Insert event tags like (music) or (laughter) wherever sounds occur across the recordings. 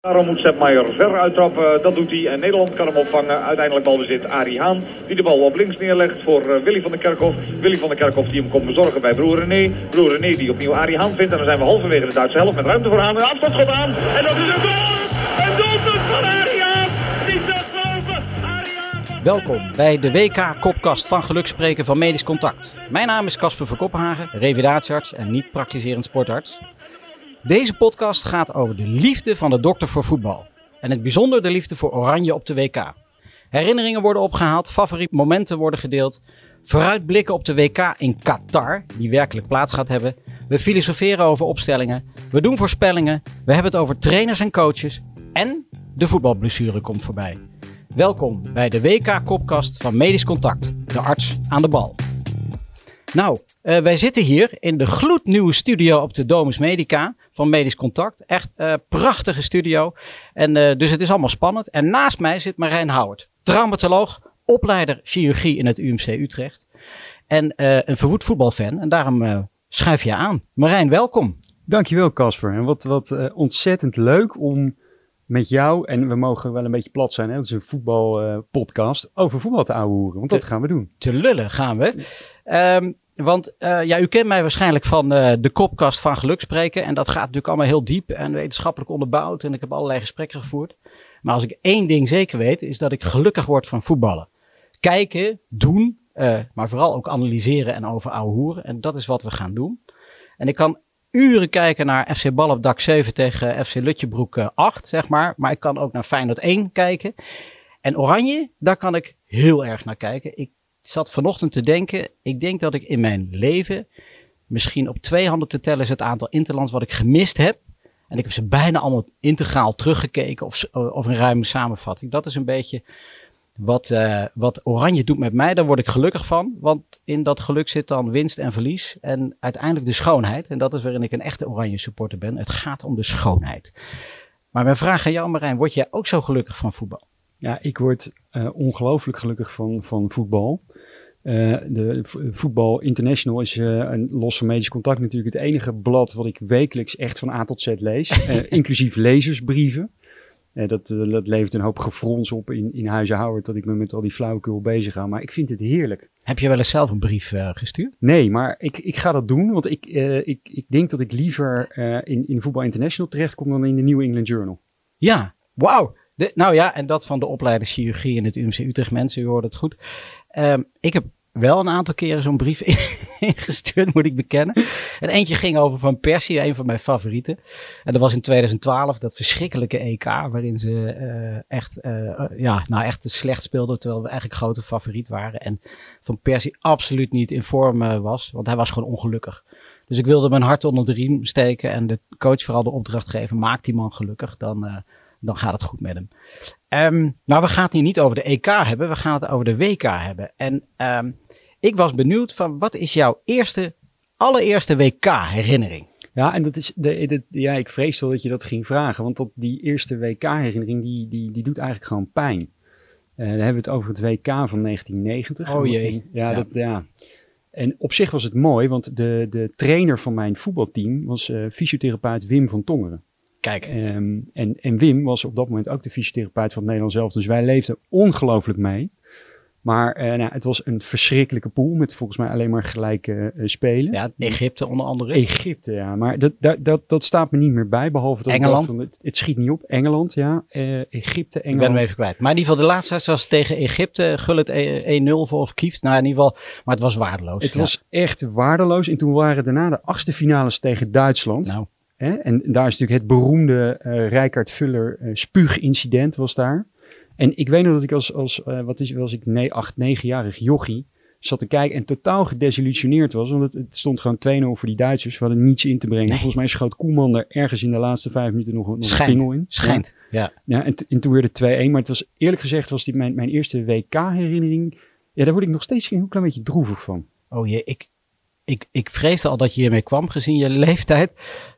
Daarom moet Sepp Maier ver uittrappen, dat doet hij. En Nederland kan hem opvangen. Uiteindelijk balbezit Arie Haan, die de bal op links neerlegt voor uh, Willy van der Kerkhof. Willy van der Kerkhof die hem komt bezorgen bij broer René. Broer René die opnieuw Arie Haan vindt. En dan zijn we halverwege de Duitse helft met ruimte voor Haan. Een afstandsschot aan. En dat is een goal! Een doelpunt van Arie Haan! Die staat boven. Arie Haan! Welkom bij de WK-kopkast van Gelukspreken van Medisch Contact. Mijn naam is Casper van Koppenhagen, revalidatiearts en niet praktiserend sportarts. Deze podcast gaat over de liefde van de dokter voor voetbal. En het bijzonder de liefde voor Oranje op de WK. Herinneringen worden opgehaald, favoriete momenten worden gedeeld. Vooruitblikken op de WK in Qatar, die werkelijk plaats gaat hebben. We filosoferen over opstellingen. We doen voorspellingen. We hebben het over trainers en coaches. En de voetbalblessure komt voorbij. Welkom bij de WK-kopkast van Medisch Contact, de arts aan de bal. Nou, uh, wij zitten hier in de gloednieuwe studio op de Domus Medica van Medisch Contact. Echt uh, prachtige studio. En uh, dus het is allemaal spannend. En naast mij zit Marijn Howard, traumatoloog, opleider chirurgie in het UMC Utrecht. En een verwoed voetbalfan. En daarom schuif je aan. Marijn, welkom. Dankjewel Casper. En wat, wat ontzettend leuk om met jou, en we mogen wel een beetje plat zijn, hè? dat is een voetbalpodcast, over voetbal te ouwehoeren. Want dat gaan we doen. Te lullen gaan we. Um, want uh, ja, u kent mij waarschijnlijk van uh, de kopkast van Gelukspreken. En dat gaat natuurlijk allemaal heel diep en wetenschappelijk onderbouwd. En ik heb allerlei gesprekken gevoerd. Maar als ik één ding zeker weet, is dat ik gelukkig word van voetballen. Kijken, doen, uh, maar vooral ook analyseren en over ouwe hoeren. En dat is wat we gaan doen. En ik kan uren kijken naar FC Bal op dak 7 tegen FC Lutjebroek 8, zeg maar. Maar ik kan ook naar Feyenoord 1 kijken. En Oranje, daar kan ik heel erg naar kijken. Ik zat vanochtend te denken. Ik denk dat ik in mijn leven misschien op twee handen te tellen is het aantal interlands wat ik gemist heb. En ik heb ze bijna allemaal integraal teruggekeken of, of een ruime samenvatting. Dat is een beetje wat, uh, wat Oranje doet met mij. Daar word ik gelukkig van. Want in dat geluk zit dan winst en verlies. En uiteindelijk de schoonheid. En dat is waarin ik een echte Oranje supporter ben. Het gaat om de schoonheid. Maar mijn vraag aan jou Marijn. Word jij ook zo gelukkig van voetbal? Ja, ik word uh, ongelooflijk gelukkig van, van voetbal. Uh, de Voetbal International is uh, een los van medisch contact natuurlijk het enige blad wat ik wekelijks echt van A tot Z lees. uh, (laughs) inclusief lezersbrieven. dat, dat levert een hoop gefrons op in, in Huizen Howard dat ik me met al die flauwekul bezig ga. Maar ik vind het heerlijk. Heb je wel eens zelf een brief gestuurd? Nee, maar ik, ik ga dat doen. Want ik, ik, ik denk dat ik liever in, in Voetbal International terechtkom dan in de New England Journal. Ja, wauw. De, nou ja, en dat van de opleider chirurgie in het UMC Utrecht. Mensen, u hoort het goed. Um, ik heb wel een aantal keren zo'n brief (laughs) ingestuurd, moet ik bekennen. En eentje ging over Van Persie, een van mijn favorieten. En dat was in 2012, dat verschrikkelijke EK, waarin ze uh, echt, uh, ja, nou echt slecht speelden, terwijl we eigenlijk grote favoriet waren. En Van Persie absoluut niet in vorm was, want hij was gewoon ongelukkig. Dus ik wilde mijn hart onder de riem steken en de coach vooral de opdracht geven, maak die man gelukkig, dan dan gaat het goed met hem. Um, nou, we gaan het hier niet over de EK hebben, we gaan het over de WK hebben. En um, ik was benieuwd van wat is jouw eerste, allereerste WK-herinnering? Ja, en dat is de, de, ja, ik vrees wel dat je dat ging vragen, want dat, die eerste WK-herinnering die, die, die doet eigenlijk gewoon pijn. Uh, dan hebben we het over het WK van 1990. Oh jee. Ja, ja. Dat, ja. En op zich was het mooi, want de, de trainer van mijn voetbalteam was uh, fysiotherapeut Wim van Tongeren. Kijk. Um, en, en Wim was op dat moment ook de fysiotherapeut van het Nederlands zelf. Dus wij leefden ongelooflijk mee. Maar uh, nou, het was een verschrikkelijke pool met volgens mij alleen maar gelijke uh, spelen. Ja, Egypte onder andere. Egypte, ja. Maar dat, dat, dat, dat staat me niet meer bij, behalve dat Engeland. Van, het, het, schiet niet op. Engeland, ja. Uh, Egypte, Engeland. Ik ben hem even kwijt. Maar in ieder geval de laatste was tegen Egypte. Gullit 1-0 voor of Kieft. Nou, in ieder geval. Maar het was waardeloos. Het ja. was echt waardeloos. En toen waren daarna de achtste finales tegen Duitsland. Nou. Hè? En daar is natuurlijk het beroemde uh, Rijkaard Vuller uh, spuugincident was daar. En ik weet nog dat ik als, als uh, wat is, was ik nee, acht, negenjarig jochie zat te kijken en totaal gedesillusioneerd was. Want het, het stond gewoon 2-0 voor die Duitsers. We hadden niets in te brengen. Nee. Volgens mij schoot Koeman er ergens in de laatste vijf minuten nog, nog Schijnt. een pingel in. Schijnt, ja. ja. ja en, en toen werd het 2-1. Maar het was eerlijk gezegd was die mijn, mijn eerste WK-herinnering. Ja, daar word ik nog steeds een heel klein beetje droevig van. Oh jee, ik, ik, ik vreesde al dat je hiermee kwam, gezien je (laughs) leeftijd,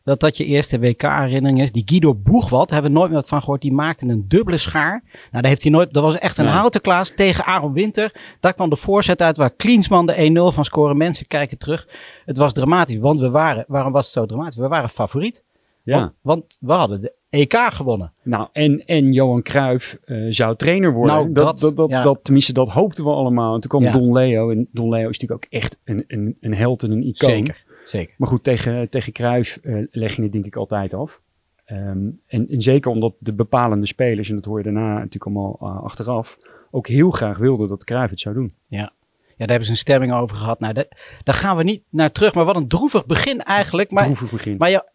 dat dat je eerste WK-herinnering is. Die Guido Boegwald, hebben we nooit meer wat van gehoord, die maakte een dubbele schaar. Nou, daar heeft hij nooit, dat was echt een nee. houten klaas tegen Aaron Winter. Daar kwam de voorzet uit waar Klinsman de 1-0 van scoren. Mensen kijken terug. Het was dramatisch, want we waren, waarom was het zo dramatisch? We waren favoriet. Ja. Want, want we hadden de EK gewonnen. Nou, en, en Johan Cruijff eh, zou trainer worden. Nou, dat, dat- dat, dat, ja. dat, tenminste, dat hoopten we allemaal. En toen kwam Ja. Don Leo. En Don Leo is natuurlijk ook echt een, een, een held en een icoon. Zeker, zeker. Maar goed, tegen, tegen Cruijff eh, leg je het denk ik altijd af. Ehm, en, en zeker omdat de bepalende spelers, en dat hoor je daarna natuurlijk allemaal eh, achteraf, ook heel graag wilden dat Cruijff het zou doen. Ja, daar hebben ze een stemming over gehad. Nou, daar, daar gaan we niet naar terug. Maar wat een droevig begin eigenlijk. Maar, Droevig begin. maar, ja,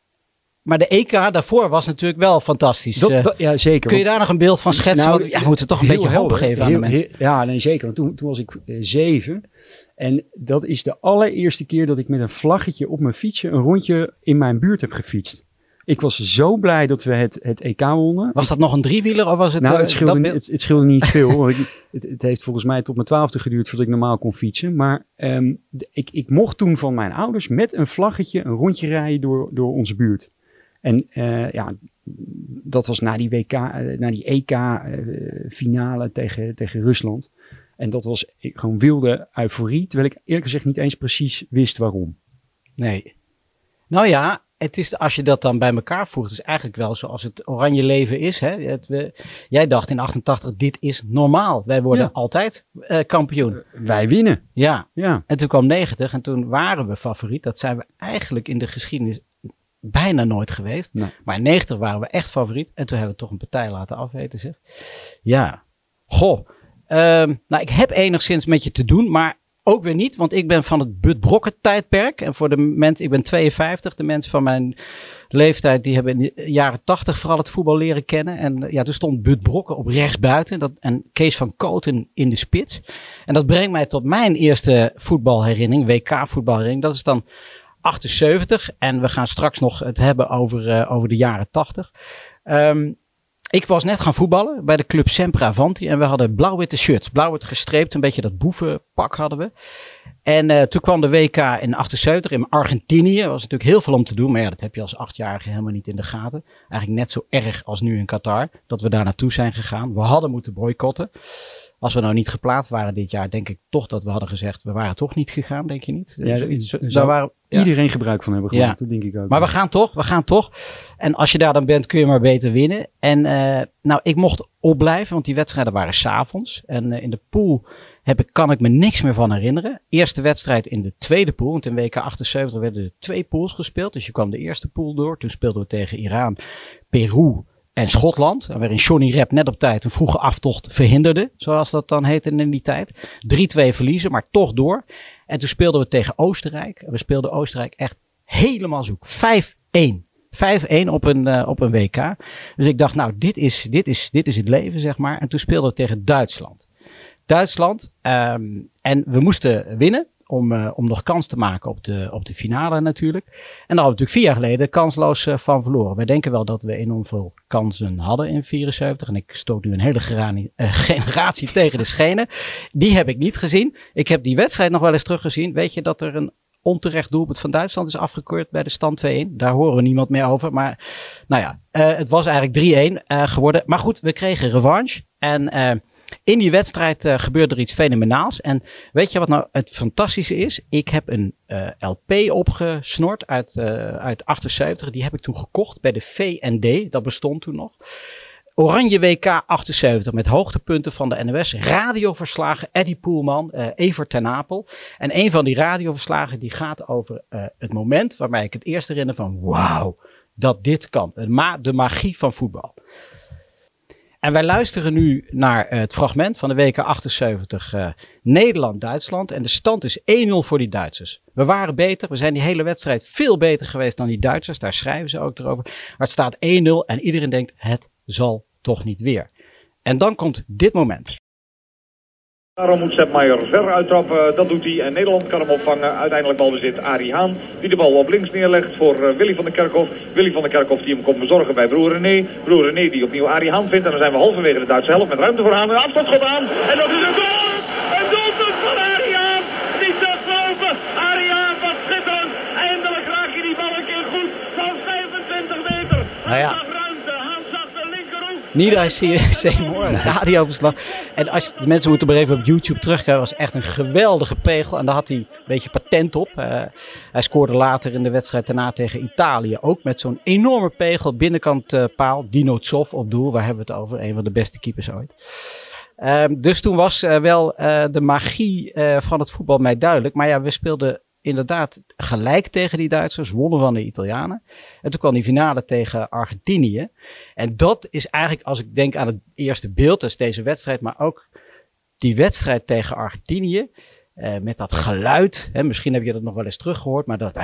maar de EK daarvoor was natuurlijk wel fantastisch. Dat- Eh, dat- ja, zeker. kun je daar nog een beeld van schetsen? Nou, Want, ja, we moeten toch een beetje hoop helder. geven aan de mensen. heel- ja, nee, zeker. Want toen, toen was ik eh, zeven. En dat is de allereerste keer dat ik met een vlaggetje op mijn fietsje een rondje in mijn buurt heb gefietst. Ik was zo blij dat we het, het EK wonnen. Was dat nog een driewieler of was het... nou, eh, het scheelde, dat het, het scheelde niet veel. want ik, het, het heeft volgens mij tot mijn twaalfde geduurd voordat ik normaal kon fietsen. Maar ehm, ik, ik mocht toen van mijn ouders met een vlaggetje een rondje rijden door, door onze buurt. En eh, ja, dat was na die WK, eh, na die EK-finale tegen, tegen Rusland. En dat was gewoon wilde euforie, terwijl ik eerlijk gezegd niet eens precies wist waarom. Nee. Nou ja, het is, als je dat dan bij elkaar voegt, is eigenlijk wel zoals het oranje leven is. Hè? Het, we, jij dacht in 88, dit is normaal. Wij worden Ja. altijd eh, kampioen. Wij winnen. Ja, Ja, en toen kwam 90 en toen waren we favoriet. Dat zijn we eigenlijk in de geschiedenis bijna nooit geweest. Nee. Maar in 90 waren we echt favoriet. En toen hebben we toch een partij laten afweten, zeg. Ja. Goh. Ehm, nou, ik heb enigszins met je te doen, maar ook weer niet. Want ik ben van het Bud Brokken tijdperk. En voor de mensen, ik ben 52. De mensen van mijn leeftijd, die hebben in de jaren 80 vooral het voetbal leren kennen. En eh, ja, toen stond Bud Brokken op rechtsbuiten. Dat, en Kees van Koten in de spits. En dat brengt mij tot mijn eerste voetbalherinnering, WK voetbalherinnering. Dat is dan 78. En we gaan straks nog het hebben over, eh, over de jaren 80. Ehm, ik was net gaan voetballen bij de club Sempre Avanti. En we hadden blauw-witte shirts. Blauw-wit gestreept. Een beetje dat boevenpak hadden we. En eh, toen kwam de WK in 78 in Argentinië. Er was natuurlijk heel veel om te doen. Maar ja, dat heb je als achtjarige helemaal niet in de gaten. Eigenlijk net zo erg als nu in Qatar. Dat we daar naartoe zijn gegaan. We hadden moeten boycotten. Als we nou niet geplaatst waren dit jaar, denk ik toch dat we hadden gezegd, we waren toch niet gegaan, denk je niet? Ja, Zoiets- daar zou waren, ja. iedereen gebruik van hebben Ja. gemaakt. Dat denk ik ook. Maar we gaan toch, we gaan toch. En als je daar dan bent, kun je maar beter winnen. En eh, nou, ik mocht opblijven, want die wedstrijden waren s'avonds. En eh, in de pool heb ik, kan ik me niks meer van herinneren. Eerste wedstrijd in de tweede pool, want in WK 78 werden er twee pools gespeeld. Dus je kwam de eerste pool door. Toen speelden we tegen Iran, Peru en Schotland. Waarin Johnny Rep net op tijd een vroege aftocht verhinderde, zoals dat dan heette in die tijd. 3-2 verliezen, maar toch door. En toen speelden we tegen Oostenrijk. En we speelden Oostenrijk echt helemaal zoek. 5-1. 5-1 op een, eh, op een WK. Dus ik dacht, nou, dit is, dit, is, dit is het leven, zeg maar. En toen speelden we tegen Duitsland. Duitsland. ehm, en we moesten winnen. Om, eh, om nog kans te maken op de, op de finale natuurlijk. En daar hadden we natuurlijk vier jaar geleden kansloos eh, van verloren. Wij denken wel dat we enorm veel kansen hadden in 74. En ik stoot nu een hele gerani- eh, (laughs) generatie tegen de schenen. Die heb ik niet gezien. Ik heb die wedstrijd nog wel eens teruggezien. Weet je dat er een onterecht doelpunt van Duitsland is afgekeurd bij de stand 2-1. Daar horen we niemand meer over. Maar nou ja, het was eigenlijk 3-1 eh, geworden. Maar goed, we kregen revanche. En in die wedstrijd eh, gebeurde er iets fenomenaals. En weet je wat nou het fantastische is? Ik heb een eh, LP opgesnord uit, eh, uit 78. Die heb ik toen gekocht bij de V&D. Dat bestond toen nog. Oranje WK 78 met hoogtepunten van de NOS. Radioverslagen, Eddie Poelman, eh Evert ten Apel. En een van die radioverslagen die gaat over het moment waarbij ik het eerst herinner van wauw, dat dit kan. De magie van voetbal. En wij luisteren nu naar eh, het fragment van de WK 78 eh, Nederland-Duitsland. En de stand is 1-0 voor die Duitsers. We waren beter. We zijn die hele wedstrijd veel beter geweest dan die Duitsers. Daar schrijven ze ook erover. Maar het staat 1-0 en iedereen denkt het zal toch niet weer. En dan komt dit moment. Daarom moet Sepp Maier ver uittrappen, dat doet hij. En Nederland kan hem opvangen. Uiteindelijk balbezit Arie Haan, die de bal op links neerlegt voor eh, Willy van der Kerkhof. Willy van der Kerkhof die hem komt bezorgen bij broer René. Broer René die opnieuw Arie Haan vindt. En dan zijn we halverwege de Duitse helft met ruimte voor Haan. Een afstandsschot aan. En dat is een goal! Een doelpunt van Arie Haan! Niet te geloven! Arie Haan, wat schitterend! Eindelijk raak je die bal een keer goed van 25 meter. Nou ja. Linkerhoek. Nida Seymour, radioverslag. En als de mensen moeten maar even op YouTube terugkijken, was echt een geweldige pegel. En daar had hij een beetje patent op. Uh, hij scoorde later in de wedstrijd daarna tegen Italië ook met zo'n enorme pegel. Binnenkant uh, paal, Dino Zoff op doel. Waar hebben we het over? Een van de beste keepers ooit. Um, dus toen was uh, wel de magie van het voetbal mij duidelijk. Maar ja, we speelden inderdaad gelijk tegen die Duitsers, wonnen van de Italianen. En toen kwam die finale tegen Argentinië. En dat is eigenlijk, als ik denk aan het eerste beeld, is deze wedstrijd, maar ook die wedstrijd tegen Argentinië. Uh, met dat geluid, hè, misschien heb je dat nog wel eens teruggehoord, maar dat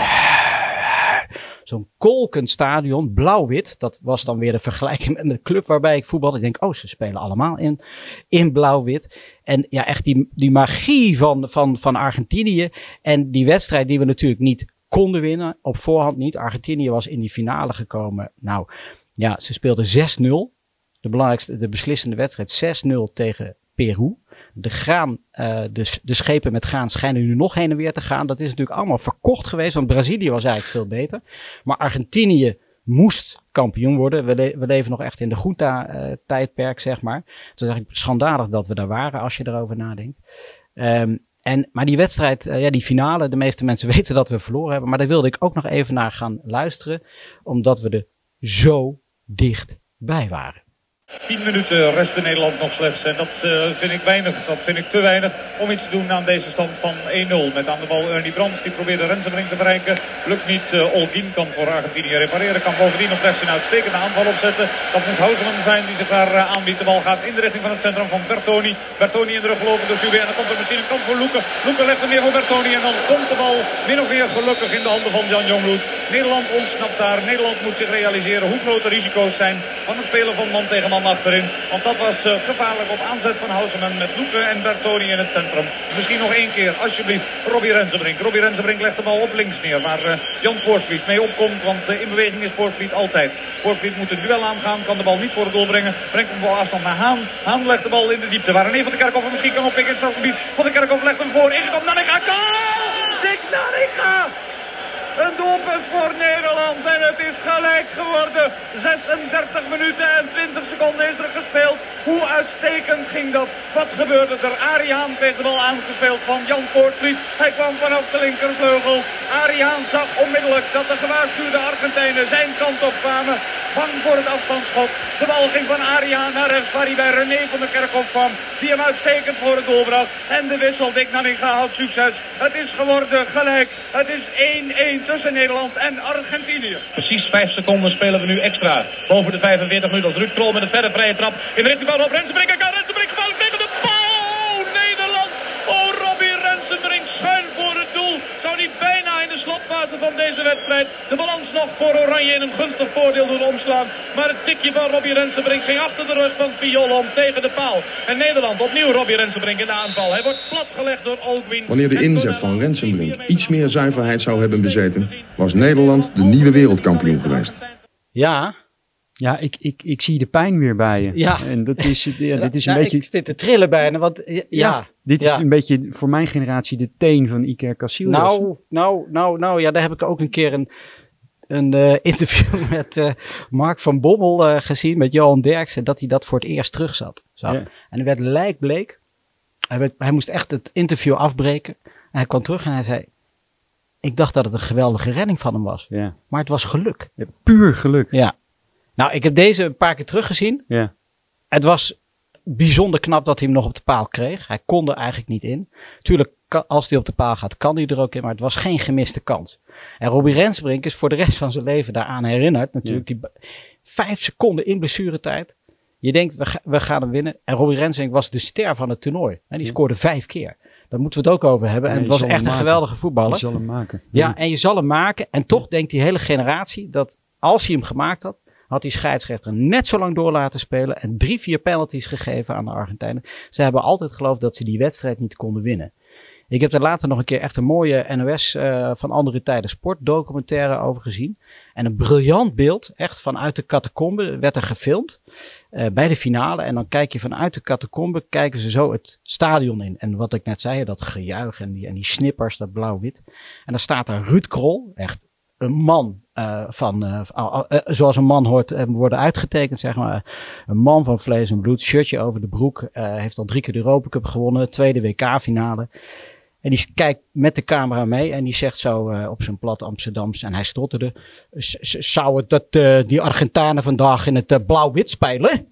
zo'n kolkend stadion, blauw-wit. Dat was dan weer de vergelijking (laughs) met de club waarbij ik voetbal. Ik denk, oh, ze spelen allemaal in, in blauw-wit. En ja, echt die, die magie van, van, van Argentinië. En die wedstrijd die we natuurlijk niet konden winnen, op voorhand niet. Argentinië was in die finale gekomen. Nou, ja, ze speelden 6-0. De belangrijkste, de beslissende wedstrijd 6-0 tegen Peru. De, graan, uh, de, de schepen met graan schijnen nu nog heen en weer te gaan. Dat is natuurlijk allemaal verkocht geweest, want Brazilië was eigenlijk veel beter. Maar Argentinië moest kampioen worden. We, we leven nog echt in de Junta-tijdperk, zeg maar. Het is eigenlijk schandalig dat we daar waren, als je erover nadenkt. Um, en, maar die wedstrijd, uh, ja, die finale, de meeste mensen (laughs) weten dat we verloren hebben. Maar daar wilde ik ook nog even naar gaan luisteren, omdat we er zo dicht bij waren. 10 minuten rest in Nederland nog slechts. En dat uh, vind ik weinig. Dat vind ik te weinig om iets te doen aan deze stand van 1-0. Met aan de bal Ernie Brands. Die probeerde Rensenbrink te bereiken. Lukt niet. Uh, kan voor Argentinië repareren. Kan bovendien op rechts een uitstekende aanval opzetten. Dat moet Houseman zijn die zich daar uh, aanbiedt. De bal gaat in de richting van het centrum van Bertoni. Bertoni in de rug gelopen door Juve. En dan komt er misschien een kans voor Loeken. Loeken legt hem neer voor Bertoni. En dan komt de bal min of meer gelukkig in de handen van Jan Jongbloed. Nederland ontsnapt daar. Nederland moet zich realiseren hoe groot de risico's zijn van het spelen van man tegen man achterin. Want dat was uh, gevaarlijk op aanzet van Houseman met Loeken en Bertoni in het centrum. Misschien nog één keer, alsjeblieft, Robbie Rensenbrink. Robbie Rensenbrink legt de bal op links neer, waar uh, Jan Voortvliet mee opkomt. Want uh, in beweging is Voortvliet altijd. Voortvliet moet een duel aangaan, kan de bal niet voor het doel brengen. Brengt hem voor afstand naar Haan. Haan legt de bal in de diepte, waar René van de Kerkhoff misschien kan oppikken in het gebied. Van de Kerkhoff legt hem voor, ingekomen naar Nega. Goal! Dick Nariga! Een doelpunt voor Nederland en het is gelijk geworden. 36 minuten en 20 seconden is er gespeeld. Hoe uitstekend ging dat? Wat gebeurde er? Ariaan kreeg de bal aangespeeld van Jan Poortvliet. Hij kwam vanaf de linkervleugel. Ariaan zag onmiddellijk dat de gewaarschuwde Argentijnen zijn kant op kwamen. Bang voor het afstandsschot. De bal ging van Ariaan naar rechts waar hij bij René van der Kerkhoff kwam. Die hem uitstekend voor het doel. En de wissel Dick Nanninga houdt succes. Het is geworden gelijk. Het is 1-1 tussen Nederland en Argentinië. Precies 5 seconden spelen we nu extra. Boven de 45 minuten. Ruud Krol met een verre vrije trap. In de richting van Rob Rensenbrink. Kan Rensenbrink gevallen tegen de paal. Nederland. Oh, Robbie Rensenbrink schuin voor het doel. Zou niet bijna in de slotfase van deze wedstrijd de balans nog voor Oranje in een gunstig voordeel doen omslaan. Maar het tikje van Robbie Rensenbrink ging achter de rug van Piol om tegen de paal. En Nederland opnieuw Robbie Rensenbrink in de aanval. Hij wordt platgelegd door Olgwin. Wanneer de inzet van Rensenbrink iets meer zuiverheid zou hebben bezeten, was Nederland de nieuwe wereldkampioen geweest. Ja, ja, ik, ik, ik zie de pijn weer bij je. Ja. En dat is, ja, (laughs) dit is een ja, beetje... Ik zit te trillen bijna, want ja. ja dit is een beetje voor mijn generatie de teen van Iker Casillas. Nou, nou, nou, nou, ja, daar heb ik ook een keer een, een uh, (laughs) interview met uh, Mark van Bommel uh, gezien, met Johan Derksen, dat hij dat voor het eerst terug zat. Zag. En er werd lijkbleek. Hij, werd, hij moest echt het interview afbreken. En hij kwam terug en hij zei, ik dacht dat het een geweldige redding van hem was. Ja. Maar het was geluk. Ja, puur geluk. Ja. Nou, ik heb deze een paar keer teruggezien. Ja. Het was bijzonder knap dat hij hem nog op de paal kreeg. Hij kon er eigenlijk niet in. Tuurlijk, als hij op de paal gaat, kan hij er ook in. Maar het was geen gemiste kans. En Robbie Rensbrink is voor de rest van zijn leven daaraan herinnerd. Natuurlijk, ja. die vijf seconden in blessuretijd. Je denkt, we, ga, we gaan hem winnen. En Robbie Rensbrink was de ster van het toernooi. En die scoorde vijf keer. Daar moeten we het ook over hebben. En het was echt een geweldige voetballer. Je zal hem maken. Ja, ja, en je zal hem maken. En toch denkt die hele generatie dat als hij hem gemaakt had, had die scheidsrechter net zo lang door laten spelen en drie, vier penalties gegeven aan de Argentijnen. Ze hebben altijd geloofd dat ze die wedstrijd niet konden winnen. Ik heb er later nog een keer echt een mooie NOS uh, van andere tijden sportdocumentaire over gezien. En een briljant beeld, echt vanuit de catacombe, werd er gefilmd uh, bij de finale. En dan kijk je vanuit de catacombe, kijken ze zo het stadion in. En wat ik net zei, dat gejuich en die, en die snippers, dat blauw-wit. En dan staat daar Ruud Krol, echt een man uh, van, uh, uh, zoals een man hoort worden uitgetekend, zeg maar. Een man van vlees en bloed, shirtje over de broek, heeft al drie keer de Europa Cup gewonnen, tweede WK-finale. En die kijkt met de camera mee en die zegt zo op zijn plat Amsterdams, en hij stotterde, zou het dat die Argentanen vandaag in het blauw-wit spelen?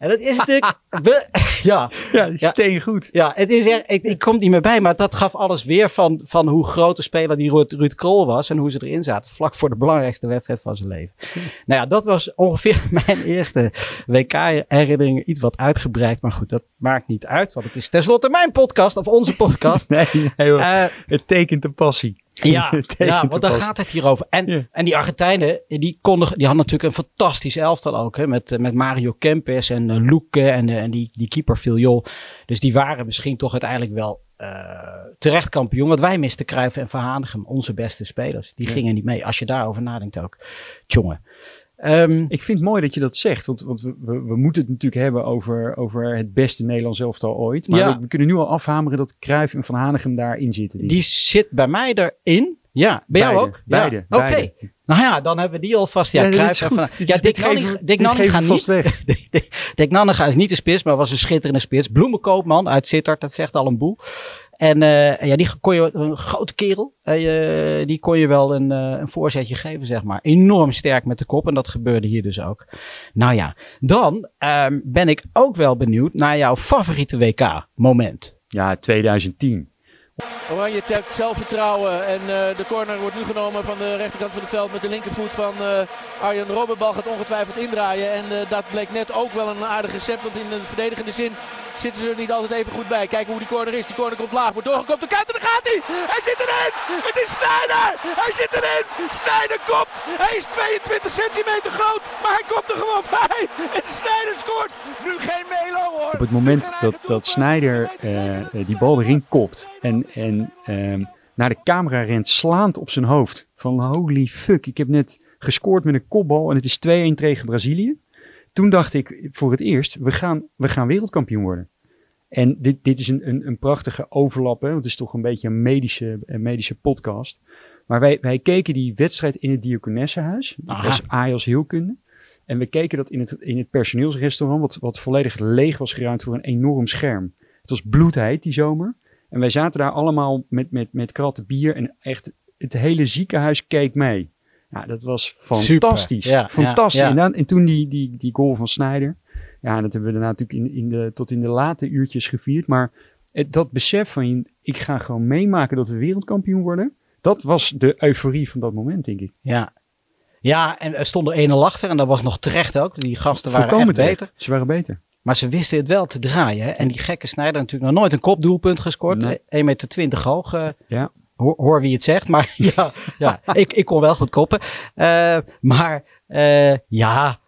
En dat is natuurlijk. (laughs) ja, ja, steen goed. Ja, het is er, ik, ik kom niet meer bij, maar dat gaf alles weer van, van hoe grote speler die Ruud, Ruud Krol was en hoe ze erin zaten. Vlak voor de belangrijkste wedstrijd van zijn leven. Nou ja, dat was ongeveer (laughs) mijn eerste WK-herinnering. Iets wat uitgebreid, maar goed, dat maakt niet uit, want het is tenslotte mijn podcast of onze podcast. (laughs) nee, nee uh, het tekent de passie. Ja, (laughs) ja want daar gaat het hier over. En, en die Argentijnen, die, konden, die hadden natuurlijk een fantastisch elftal ook. Hè, met, met Mario Kempes en uh, Luque en, uh, en die, die keeper Filiol. Dus die waren misschien toch uiteindelijk wel uh, terecht kampioen. Want wij misten Cruijff en Verhanegem, onze beste spelers. Die gingen niet mee. Als je daarover nadenkt ook. Tjonge. Um, ik vind het mooi dat je dat zegt, want, want we, we, we, moeten het natuurlijk hebben over, over het beste Nederlands elftal ooit. Maar ja. we, we, kunnen nu al afhameren dat Cruijff en Van Hanegem daarin zitten. Die, die zit bij mij erin. Ja, bij jou ook? Beide. Ja. Oké. Okay. Nou ja, dan hebben we die alvast. Ja, ja Cruijff Van Ja, (laughs) Dick, Dick Nanninga niet. Dick Nanninga is niet de spits, maar was een schitterende spits. Bloemenkoopman uit Sittard, dat zegt al een boel. En uh, ja, die kon je, een grote kerel, uh, die kon je wel een, uh, een voorzetje geven, zeg maar. Enorm sterk met de kop en dat gebeurde hier dus ook. Nou ja, dan um, ben ik ook wel benieuwd naar jouw favoriete WK-moment. Ja, 2010. Oranje trekt zelfvertrouwen en uh, de corner wordt nu genomen van de rechterkant van het veld met de linkervoet van uh, Arjen Robbenbal gaat ongetwijfeld indraaien. En uh, dat bleek net ook wel een aardig recept, want in de verdedigende zin zitten ze er niet altijd even goed bij. Kijken hoe die corner is. Die corner komt laag, wordt doorgekopt. De kant en daar gaat hij! Hij zit erin! Het is Snijder! Hij zit erin! Snijder kopt! Hij is 22 centimeter groot, maar hij komt er gewoon bij! En Snijder scoort! Nu geen Melo hoor! Op het moment dat, dat Snijder uh, die bal erin kopt en, en uh, naar de camera rent slaand op zijn hoofd. Van holy fuck, ik heb net gescoord met een kopbal en het is 2-1 tegen Brazilië. Toen dacht ik voor het eerst, we gaan, we gaan wereldkampioen worden. En dit, dit is een, een, een prachtige overlap, hè, want het is toch een beetje een medische, een medische podcast. Maar wij, wij keken die wedstrijd in het Diakonessenhuis. Dat was Heelkunde. En we keken dat in het, in het personeelsrestaurant, wat, wat volledig leeg was geruimd voor een enorm scherm. Het was bloedheid die zomer. En wij zaten daar allemaal met, met, met kratten bier en echt het hele ziekenhuis keek mee. Ja, dat was fantastisch. Ja, fantastisch. En, dan, en toen die, die, die goal van Snyder. Ja, dat hebben we daarna natuurlijk in, in de, tot in de late uurtjes gevierd. Maar het, dat besef van, ik ga gewoon meemaken dat we wereldkampioen worden. Dat was de euforie van dat moment, denk ik. Ja, ja, en er stond er ene achter en dat was nog terecht ook. Die gasten waren echt beter. Ze waren beter. Maar ze wisten het wel te draaien. Hè? En die gekke Snijder natuurlijk nog nooit een kopdoelpunt gescoord. Nee. 1,20 meter hoog. Uh, ja. Hoor, hoor, wie het zegt. Maar (laughs) ja, ja ik, ik kon wel goed koppen. Uh, maar uh, ja,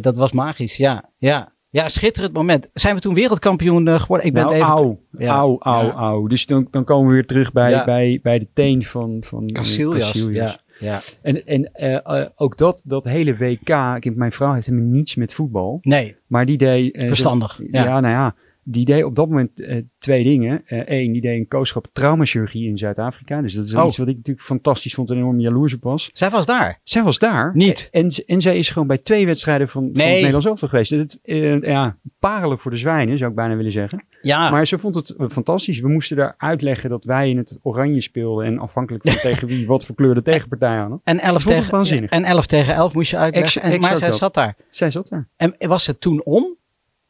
dat was magisch. Ja, ja. Ja, schitterend moment. Zijn we toen wereldkampioen geworden? Ik ben nou, even... Auw, ja. auw, auw, auw. Dus dan, dan komen we weer terug bij, ja. bij, bij de teen van, van Casillas. Casillas. Ja. Ja. En, en uh, ook dat, dat hele WK, ik, mijn vrouw heeft helemaal niets met voetbal. Nee. Maar die deed... Uh, Verstandig. Dat, ja. nou ja. Die deed op dat moment uh, twee dingen. Eén, die deed een kooschap traumachirurgie in Zuid-Afrika. Dus dat is oh. iets wat ik natuurlijk fantastisch vond en enorm jaloers op was. Zij was daar? Zij was daar. Niet? En, en zij is gewoon bij twee wedstrijden van, nee. van het Nederlands elftal geweest. Het, ja, parelen voor de zwijnen, zou ik bijna willen zeggen. Ja. Maar ze vond het fantastisch. We moesten daar uitleggen dat wij in het oranje speelden. En afhankelijk van (laughs) tegen wie wat voor kleur de tegenpartij hadden. En 11 tegen, en 11 tegen 11 moest je uitleggen. Ex, en, maar zij dat. zat daar. Zij zat daar. En was het toen om?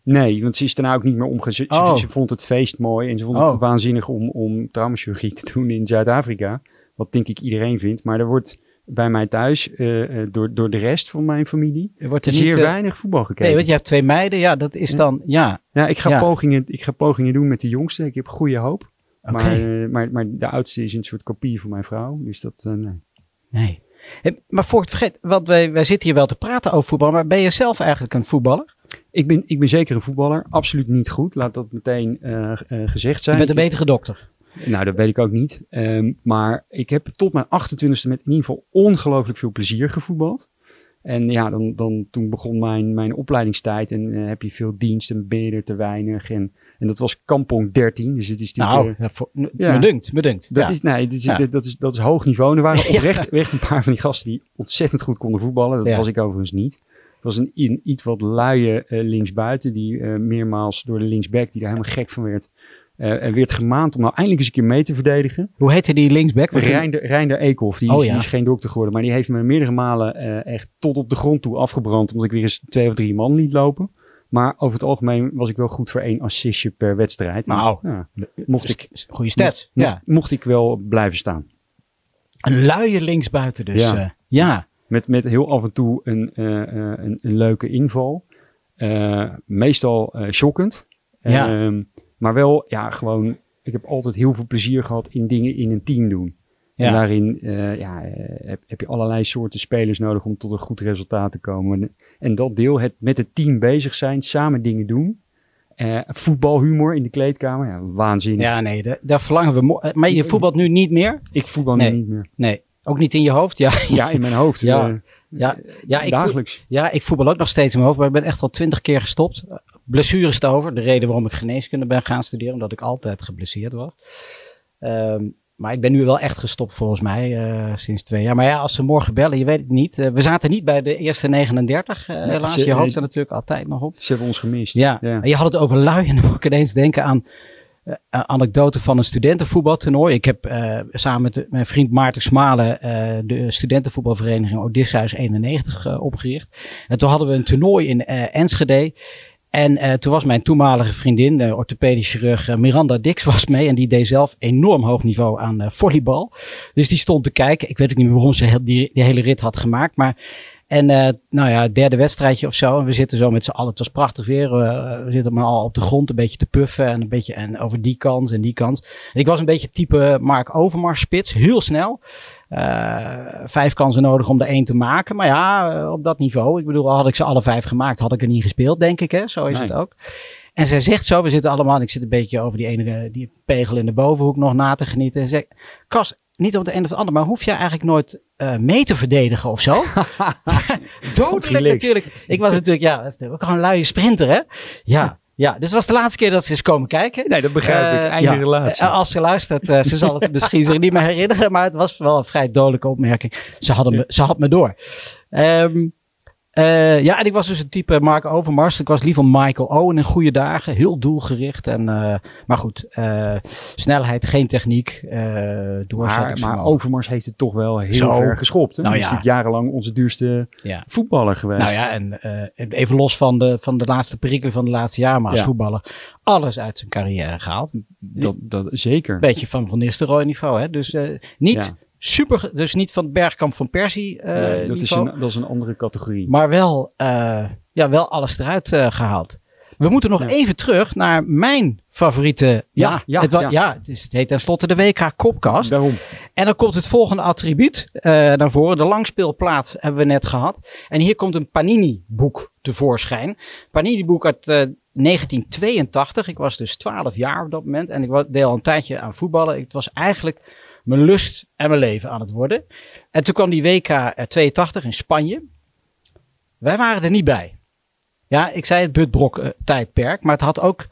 Nee, want ze is daarna ook niet meer omgezet. Oh. Ze, vond het feest mooi en ze vond oh. het waanzinnig om, om traumachirurgie te doen in Zuid-Afrika. Wat denk ik iedereen vindt. Maar er wordt bij mij thuis, uh, door, door de rest van mijn familie, er wordt er zeer niet, uh, weinig voetbal gekeken. Nee, want je hebt twee meiden, ja, dat is dan, ja. Ja, ik ga, ja. Pogingen, ik ga pogingen doen met de jongste. Ik heb goede hoop. Okay. Maar, uh, maar, maar de oudste is een soort kopie van mijn vrouw, dus dat, nee. Nee. Maar voor het vergeet, want wij, wij zitten hier wel te praten over voetbal, maar ben je zelf eigenlijk een voetballer? Ik ben, ik ben zeker een voetballer. Absoluut niet goed. Laat dat meteen uh, uh, gezegd zijn. Je bent een betere dokter. Nou, dat weet ik ook niet. Um, maar ik heb tot mijn 28e met in ieder geval ongelooflijk veel plezier gevoetbald. En ja, dan, dan, toen begon mijn, mijn opleidingstijd en eh, heb je veel dienst en ben je er te weinig. En, en dat was kampong 13, dus het is natuurlijk... Nou, eh, ja, voor- ja. dat, ja. is, nee, dat, is, Ja. dat, is, dat is hoog niveau. En er waren (laughs) oprecht echt een paar van die gasten die ontzettend goed konden voetballen. Dat was ik overigens niet. Het was een, een iets wat luie eh, linksbuiten, die eh, meermaals door de linksback, die daar helemaal gek van werd, en werd gemaand om nou eindelijk eens een keer mee te verdedigen. Hoe heette die linksback? Reinder, Reinder Eekhoff, die, Oh, is, ja. die is geen dokter geworden, maar die heeft me meerdere malen echt tot op de grond toe afgebrand, omdat ik weer eens twee of drie man liet lopen. Maar over het algemeen was ik wel goed voor één assistje per wedstrijd. Nou, ja, mocht ik, Goede stats. mocht, Ja. mocht ik wel blijven staan. Een luie linksbuiten dus. Ja. Ja. ja. Met, met heel af en toe een, eh, eh, een, een leuke inval. Eh, meestal shockend. Ja. Ehm, maar wel, ja, gewoon. Ik heb altijd heel veel plezier gehad in dingen in een team doen. En Ja. daarin eh, ja, heb, heb je allerlei soorten spelers nodig om tot een goed resultaat te komen. En, en dat deel, het met het team bezig zijn, samen dingen doen. Eh, voetbalhumor in de kleedkamer, ja, waanzinnig. Ja, nee, da- daar verlangen we. Maar je voetbalt nu niet meer? Ik voetbal Nee. nu niet meer. Nee. Ook niet in je hoofd? Ja, Ja, in mijn hoofd. (laughs) Ja. eh, ja, ja, ik voel, dagelijks. ja, ik voetbal ook nog steeds in mijn hoofd, maar ik ben echt al twintig keer gestopt. Blessures te over. De reden waarom ik geneeskunde ben gaan studeren, omdat ik altijd geblesseerd was. Ehm, maar ik ben nu wel echt gestopt volgens mij, eh, sinds twee jaar. Maar ja, als ze morgen bellen, je weet het niet. Eh, we zaten niet bij de eerste 39, eh, helaas. ze- Je hoopt er natuurlijk altijd nog op. Ze hebben ons gemist. Ja, ja. en je had het over lui en dan moet ik ineens denken aan een anekdote van een studentenvoetbaltoernooi. Ik heb eh, samen met mijn vriend Maarten Smalen de studentenvoetbalvereniging Odysseus 91 eh, opgericht. En toen hadden we een toernooi in Enschede. En toen was mijn toenmalige vriendin, de orthopedisch chirurg Miranda Dix, was mee. En die deed zelf enorm hoog niveau aan volleybal. Dus die stond te kijken. Ik weet ook niet meer waarom ze die, die hele rit had gemaakt. Maar en eh, nou ja, derde wedstrijdje of zo. En we zitten zo met z'n allen. Het was prachtig weer. eh, we zitten maar al op de grond een beetje te puffen. En een beetje en over die kant en die kant. En ik was een beetje type Mark Overmars spits. Heel snel. Eh, vijf kansen nodig om er één te maken. Maar ja, eh, op dat niveau. Ik bedoel, al had ik ze alle vijf gemaakt, had ik er niet gespeeld, denk ik. Hè? Zo is Nee. het ook. En zij zegt zo, we zitten allemaal, ik zit een beetje over die ene die pegel in de bovenhoek nog na te genieten. En zei, Kas, niet op de een of de ander, maar hoef je eigenlijk nooit eh, mee te verdedigen of zo? (laughs) (laughs) Dodelijk relaxed. natuurlijk. Ik was natuurlijk, ja, dat is ook gewoon een luie sprinter, hè? Ja, ja. Dus het was de laatste keer dat ze is komen kijken. Nee, dat begrijp ik. Eh, Einde ja. relatie. Eh, als ze luistert, ze zal het (laughs) misschien zich niet meer herinneren, maar het was wel een vrij dodelijke opmerking. Ze, hadden me, ze had me door. Ehm, eh, ja, en ik was dus een type Mark Overmars. Ik was liever Michael Owen in goede dagen. Heel doelgericht. En, eh, maar goed, eh, snelheid, geen techniek. maar, maar Overmars heeft het toch wel heel Zo. ver geschopt. Hè? Nou Hij is ja. natuurlijk jarenlang onze duurste Ja. voetballer geweest. Nou ja, en even los van de, van de laatste perikelen van de laatste jaren, maar als Ja. voetballer alles uit zijn carrière gehaald. dat, dat, zeker. Beetje van Van Nistelrooy niveau, hè? Dus niet. Super, dus niet van het Bergkamp van Persie eh, Nee, dat, is een, dat is een andere categorie. maar wel, eh, ja, wel alles eruit eh, gehaald. We moeten nog Ja. even terug naar mijn favoriete. Ja, ja, het, wa- ja. ja. het, is, het heet tenslotte de WK Kopkast. Daarom. En dan komt het volgende attribuut naar voren. De langspeelplaat hebben we net gehad. En hier komt een Panini-boek tevoorschijn. Panini-boek uit eh, 1982. Ik was dus 12 jaar op dat moment. En ik deed al een tijdje aan voetballen. Het was eigenlijk mijn lust en mijn leven aan het worden. En toen kwam die WK eh, 82 in Spanje. Wij waren er niet bij. Ja, ik zei het Butbrok eh, tijdperk. Maar het had ook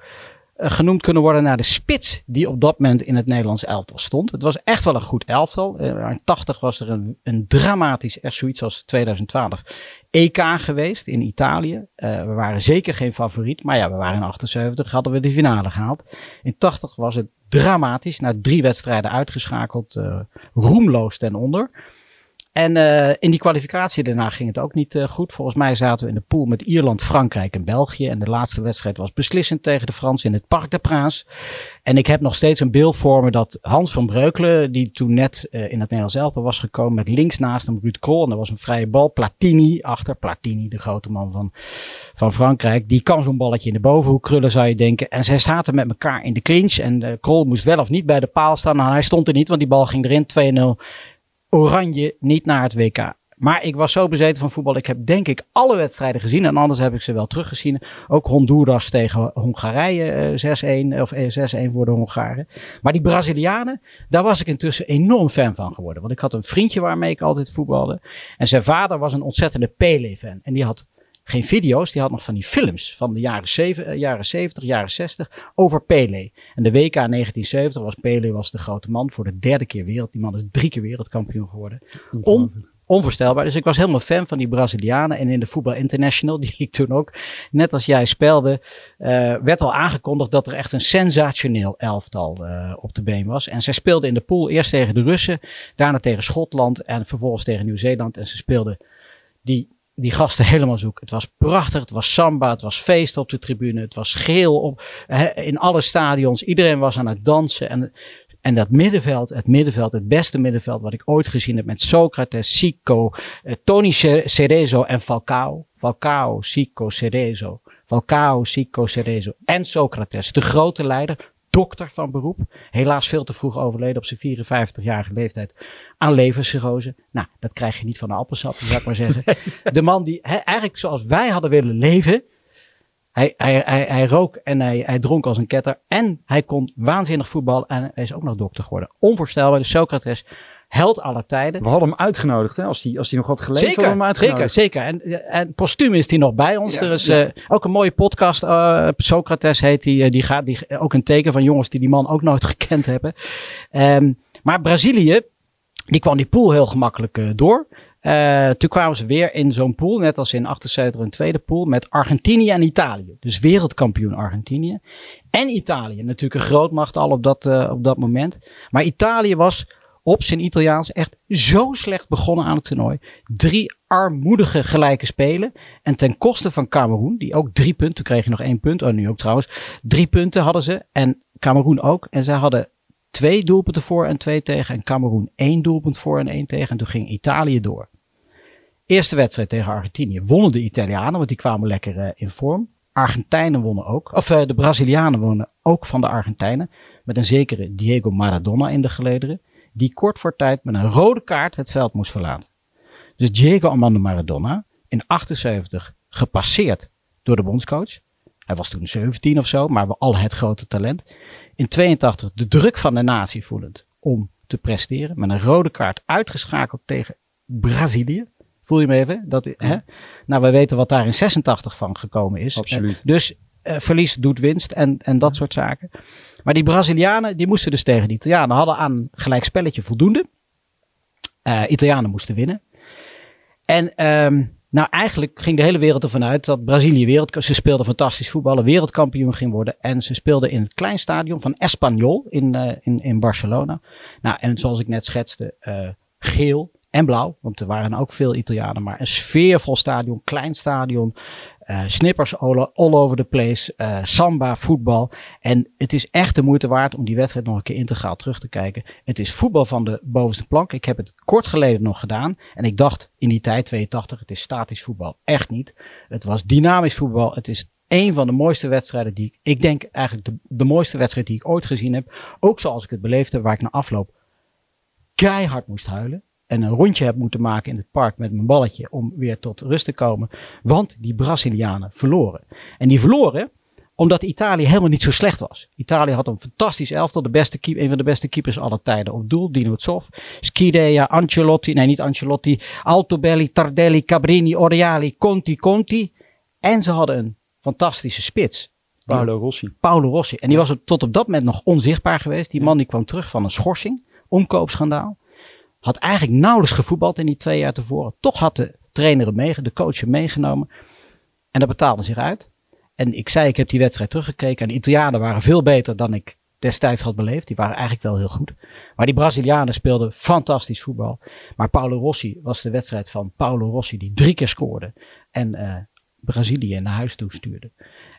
eh, genoemd kunnen worden naar de spits die op dat moment in het Nederlands elftal stond. Het was echt wel een goed elftal. Eh, in 80 was er een, een dramatisch, echt zoiets als 2012 EK geweest in Italië. Eh, we waren zeker geen favoriet, maar ja, we waren in 78, hadden we de finale gehaald. In 80 was het dramatisch, na drie wedstrijden uitgeschakeld, eh, roemloos ten onder. En eh, in die kwalificatie daarna ging het ook niet eh, goed. Volgens mij zaten we in de pool met Ierland, Frankrijk en België. En de laatste wedstrijd was beslissend tegen de Fransen in het Parc des Princes. En ik heb nog steeds een beeld voor me dat Hans van Breukelen, die toen net eh, in het Nederlands elftal was gekomen, met links naast hem Ruud Krol. En er was een vrije bal. Platini achter. Platini, de grote man van, van Frankrijk. Die kan zo'n balletje in de bovenhoek krullen, zou je denken. En zij zaten met elkaar in de clinch. En Krol moest wel of niet bij de paal staan. Nou, hij stond er niet, want die bal ging erin. 2-0. Oranje niet naar het WK Maar ik was zo bezeten van voetbal. Ik heb denk ik alle wedstrijden gezien. En anders heb ik ze wel teruggezien. Ook Honduras tegen Hongarije uh, 6-1 of 6-1 voor de Hongaren. Maar die Brazilianen, daar was ik intussen enorm fan van geworden. Want ik had een vriendje waarmee ik altijd voetbalde. En zijn vader was een ontzettende Pele-fan. En die had geen video's, die had nog van die films van de jaren, zeven, jaren 70, jaren 60 over Pele. En de WK 1970 was Pele was de grote man voor de derde keer wereld. Die man is drie keer wereldkampioen geworden. On, onvoorstelbaar. Dus ik was helemaal fan van die Brazilianen. En in de Voetbal International, (laughs) die ik toen ook, net als jij speelde, uh, werd al aangekondigd dat er echt een sensationeel elftal uh, op de been was. En zij speelden in de pool eerst tegen de Russen, daarna tegen Schotland en vervolgens tegen Nieuw-Zeeland. En ze speelden die die gasten helemaal zoek. Het was prachtig, het was samba, het was feest op de tribune, het was geel op, in alle stadions. Iedereen was aan het dansen en, en dat middenveld, het middenveld, het beste middenveld wat ik ooit gezien heb met Socrates, Sico, eh, Tony Cerezo en Falcao. Falcao, Sico, Cerezo. Falcao, Sico, Cerezo en Socrates, de grote leider, dokter van beroep. Helaas veel te vroeg overleden op zijn 54-jarige leeftijd aan levercirrose. Nou, dat krijg je niet van een appelsap, zou ik maar zeggen. (laughs) De man die he, eigenlijk zoals wij hadden willen leven. Hij, hij, hij, hij rook en hij, hij dronk als een ketter. En hij kon waanzinnig voetballen. En hij is ook nog dokter geworden. Onvoorstelbaar. De Socrates, held aller tijden. We hadden hem uitgenodigd, hè? Als hij als die nog had geleefd, zeker, hem uitgenodigd. Zeker, zeker. En, en postuum is hij nog bij ons. Ja, er is ja. uh, ook een mooie podcast. Uh, Socrates heet die. Uh, die gaat die, ook een teken van jongens die die man ook nooit (laughs) gekend hebben. Um, maar Brazilië, die kwam die pool heel gemakkelijk uh, door. Uh, toen kwamen ze weer in zo'n pool, net als in 78 een tweede pool, met Argentinië en Italië. Dus wereldkampioen Argentinië. En Italië, natuurlijk een grootmacht al op dat, uh, op dat moment. Maar Italië was op zijn Italiaans echt zo slecht begonnen aan het toernooi. Drie armoedige gelijke spelen. En ten koste van Cameroen, die ook drie punten, je nog één punt. Oh, nu ook trouwens. Drie punten hadden ze. En Cameroen ook. En zij hadden twee doelpunten voor en twee tegen. En Cameroen één doelpunt voor en één tegen. En toen ging Italië door. Eerste wedstrijd tegen Argentinië wonnen de Italianen, want die kwamen lekker uh, in vorm. Argentijnen wonnen ook. Of uh, de Brazilianen wonnen ook van de Argentijnen. Met een zekere Diego Maradona in de gelederen. Die kort voor tijd met een rode kaart het veld moest verlaten. Dus Diego Armando Maradona in 78 gepasseerd door de bondscoach. Hij was toen 17 of zo, maar al het grote talent. In 82 de druk van de natie voelend om te presteren. Met een rode kaart uitgeschakeld tegen Brazilië. Voel je me even? Dat, hè? Nou, we weten wat daar in 86 van gekomen is. Absoluut. Uh, dus uh, verlies doet winst en, en dat soort zaken. Maar die Brazilianen, die moesten dus tegen de Italianen. Hadden aan gelijk spelletje voldoende. Uh, Italianen moesten winnen. En um, nou, eigenlijk ging de hele wereld ervan uit dat Brazilië wereld, ze speelden fantastisch voetballen, wereldkampioen ging worden. En ze speelden in het klein stadion van Espanyol in, uh, in, in Barcelona. Nou, en zoals ik net schetste, uh, geel en blauw, want er waren ook veel Italianen, maar een sfeervol stadion, klein stadion, uh, snippers all, all, over the place, uh, samba, voetbal. En het is echt de moeite waard om die wedstrijd nog een keer integraal terug te kijken. Het is voetbal van de bovenste plank. Ik heb het kort geleden nog gedaan. En ik dacht in die tijd, 82, het is statisch voetbal. Echt niet. Het was dynamisch voetbal. Het is een van de mooiste wedstrijden die ik, ik denk eigenlijk de, de mooiste wedstrijd die ik ooit gezien heb. Ook zoals ik het beleefde, waar ik na afloop keihard moest huilen en een rondje heb moeten maken in het park met mijn balletje om weer tot rust te komen. Want die Brazilianen verloren. En die verloren omdat Italië helemaal niet zo slecht was. Italië had een fantastisch elftal, de beste keeper, een van de beste keepers aller tijden op doel, Dino Zoff. Schidea, Ancelotti, nee niet Ancelotti, Altobelli, Tardelli, Cabrini, Oriali, Conti, Conti. En ze hadden een fantastische spits. Paolo Rossi. Paolo Rossi. En die was tot op dat moment nog onzichtbaar geweest. Die man die kwam terug van een schorsing, omkoopschandaal. Had eigenlijk nauwelijks gevoetbald in die twee jaar tevoren. Toch had de trainer hem mee, de coach hem meegenomen. En dat betaalde zich uit. En ik zei, ik heb die wedstrijd teruggekeken. En de Italianen waren veel beter dan ik destijds had beleefd. Die waren eigenlijk wel heel goed. Maar die Brazilianen speelden fantastisch voetbal. Maar Paulo Rossi was de wedstrijd van Paulo Rossi die drie keer scoorde. En uh, Brazilië naar huis toe stuurde.